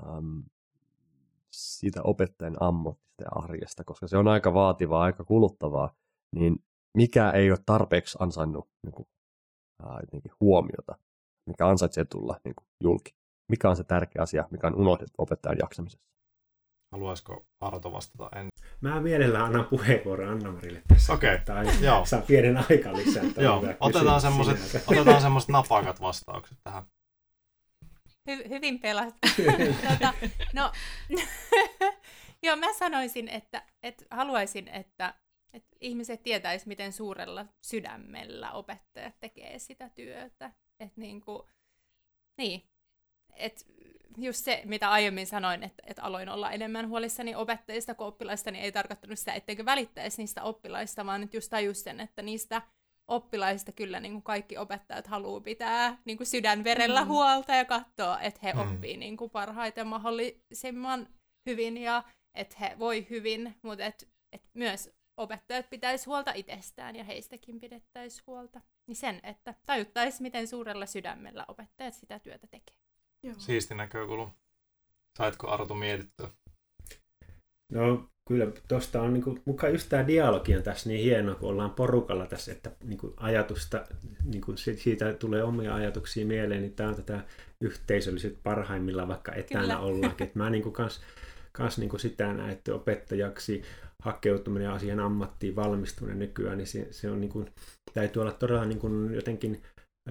ähm, siitä opettajan ammattista ja arjesta, koska se on aika vaativaa, aika kuluttavaa, niin mikä ei ole tarpeeksi ansainnut niin kuin, äh, huomiota, mikä ansaitsee tulla niin kuin, julki. Mikä on se tärkeä asia, mikä on unohdettu opettajan jaksamisessa? Haluaisiko Arto vastata ensin? Mä mielellään annan puheenvuoron Anna-Marille tässä. Okei, okay. joo. Saa pienen aikaa lisää. joo, otetaan semmoiset, otetaan semmoiset napakat vastaukset tähän. Hy- hyvin pelattu. tota, no, joo, mä sanoisin, että, että haluaisin, että, että ihmiset tietäis, miten suurella sydämellä opettajat tekee sitä työtä. Että niin kuin, niin, että just se, mitä aiemmin sanoin, että, että aloin olla enemmän huolissani opettajista kuin oppilaista, niin ei tarkoittanut sitä, etteikö välittäisi niistä oppilaista, vaan nyt just tajus sen, että niistä oppilaista kyllä niin kuin kaikki opettajat haluaa pitää niin kuin sydänverellä mm. huolta ja katsoa, että he mm. oppii niin kuin parhaiten mahdollisimman hyvin ja että he voi hyvin, mutta että, että myös opettajat pitäisi huolta itsestään ja heistäkin pidettäisiin huolta. Niin sen, että tajuttaisiin, miten suurella sydämellä opettajat sitä työtä tekee. Joo. Siisti näkökulma. Saitko Artu mietittyä? No kyllä tuosta on niinku, mukaan just tämä dialogi on tässä niin hieno, kun ollaan porukalla tässä, että niinku ajatusta, niinku siitä tulee omia ajatuksia mieleen, niin tämä on tätä yhteisölliset parhaimmilla vaikka etänä kyllä. ollaankin. Et mä niinku kans, kans niinku sitä näen, että opettajaksi hakeutuminen ja asian ammattiin valmistuminen nykyään, niin se, se on niinku, täytyy olla todella niinku jotenkin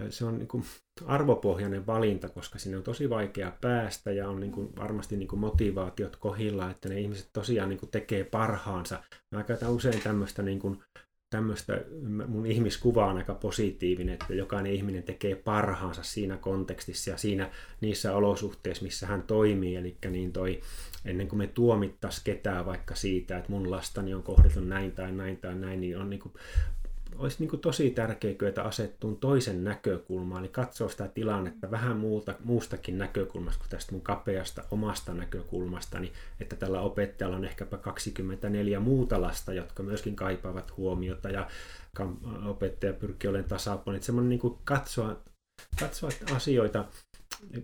se on niin kuin arvopohjainen valinta, koska sinne on tosi vaikea päästä ja on niin kuin varmasti niin kuin motivaatiot kohilla, että ne ihmiset tosiaan niin kuin tekee parhaansa. Mä käytän usein tämmöistä, niin kuin, tämmöistä, mun ihmiskuva on aika positiivinen, että jokainen ihminen tekee parhaansa siinä kontekstissa ja siinä niissä olosuhteissa, missä hän toimii. Eli niin toi, ennen kuin me tuomittaisiin ketään vaikka siitä, että mun lastani on kohdeltu näin tai näin tai näin, niin on niin kuin olisi niin tosi tärkeää kyetä asettuun toisen näkökulmaan, eli katsoa sitä tilannetta vähän muuta, muustakin näkökulmasta kuin tästä mun kapeasta omasta näkökulmastani, että tällä opettajalla on ehkäpä 24 muuta lasta, jotka myöskin kaipaavat huomiota, ja opettaja pyrkii olemaan tasapuolinen. Semmoinen niin katsoa, katsoa asioita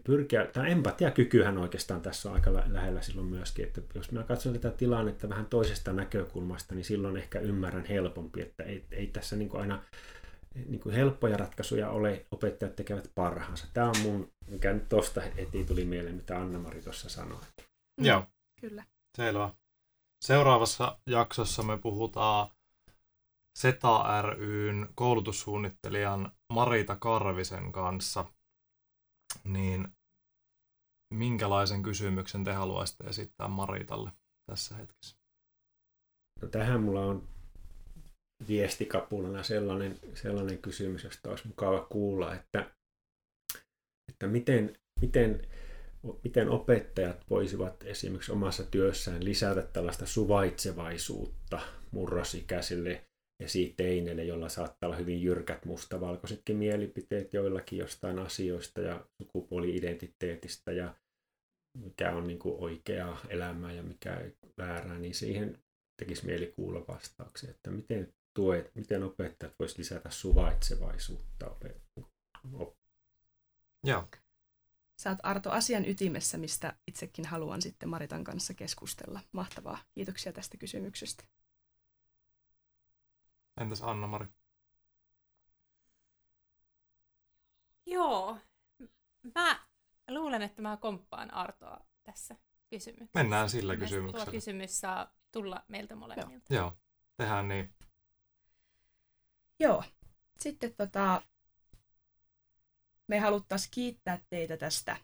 pyrkiä, tämä empatiakykyhän oikeastaan tässä on aika lähellä silloin myöskin, että jos mä katson tätä tilannetta vähän toisesta näkökulmasta, niin silloin ehkä ymmärrän helpompi, että ei, ei tässä niin kuin aina niin kuin helppoja ratkaisuja ole, opettajat tekevät parhaansa. Tämä on mun, mikä nyt tuosta heti tuli mieleen, mitä Anna-Mari tuossa sanoi. Mm, Joo, kyllä. Selvä. Seuraavassa jaksossa me puhutaan SETA ryn koulutussuunnittelijan Marita Karvisen kanssa. Niin minkälaisen kysymyksen te haluaisitte esittää Maritalle tässä hetkessä? No tähän mulla on viestikapulana sellainen, sellainen kysymys, josta olisi mukava kuulla, että, että miten, miten, miten opettajat voisivat esimerkiksi omassa työssään lisätä tällaista suvaitsevaisuutta murrosikäisille esiteineille, jolla saattaa olla hyvin jyrkät mustavalkoisetkin mielipiteet joillakin jostain asioista ja sukupuoli-identiteetistä ja mikä on niin kuin oikeaa elämää ja mikä ei väärää, niin siihen tekisi mieli kuulla vastauksia, että miten tuet, miten opettajat voisivat lisätä suvaitsevaisuutta Joo. Sä oot Arto asian ytimessä, mistä itsekin haluan sitten Maritan kanssa keskustella. Mahtavaa. Kiitoksia tästä kysymyksestä. Entäs Anna-Mari? Joo. Mä luulen, että mä komppaan Artoa tässä kysymyksessä. Mennään sillä kysymyksellä. Tuo kysymys saa tulla meiltä molemmilta. Joo, tehdään niin. Joo. Sitten tota, me haluttaisiin kiittää teitä tästä,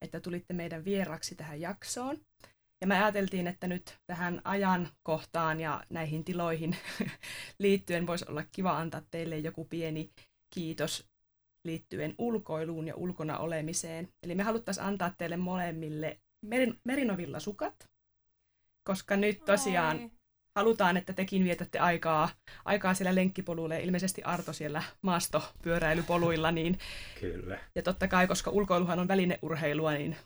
että tulitte meidän vieraksi tähän jaksoon. Ja me ajateltiin, että nyt tähän ajan kohtaan ja näihin tiloihin liittyen voisi olla kiva antaa teille joku pieni kiitos liittyen ulkoiluun ja ulkona olemiseen. Eli me haluttaisiin antaa teille molemmille merin, merinovilla sukat, koska nyt tosiaan Oi. halutaan, että tekin vietätte aikaa, aikaa siellä lenkkipoluilla ja ilmeisesti Arto siellä maastopyöräilypoluilla. Niin, Kyllä. ja totta kai, koska ulkoiluhan on välineurheilua, niin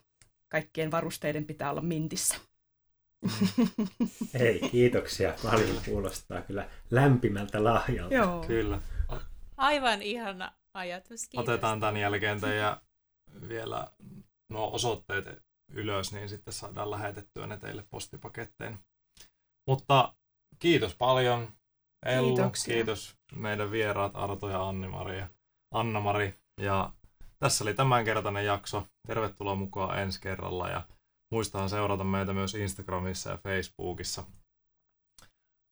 kaikkien varusteiden pitää olla mintissä. Hei, kiitoksia paljon. Kuulostaa kyllä lämpimältä lahjalta. Joo. Kyllä. Aivan ihana ajatus. Kiitos. Otetaan tämän jälkeen teidän vielä nuo osoitteet ylös, niin sitten saadaan lähetettyä ne teille postipaketteen. Mutta kiitos paljon Ellu, Kiitoksia. kiitos meidän vieraat Arto ja Anni-Mari ja Anna-Mari. Ja tässä oli tämänkertainen jakso. Tervetuloa mukaan ensi kerralla ja muistahan seurata meitä myös Instagramissa ja Facebookissa.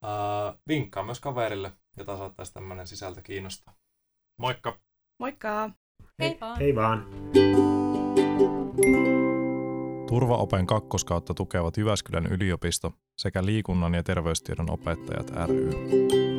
Ää, vinkkaa myös kaverille, jota saattaisi tämmöinen sisältö kiinnostaa. Moikka! Moikka! Hei vaan. Hei vaan. Turvaopen kakkoskautta tukevat Jyväskylän yliopisto sekä liikunnan ja terveystiedon opettajat ry.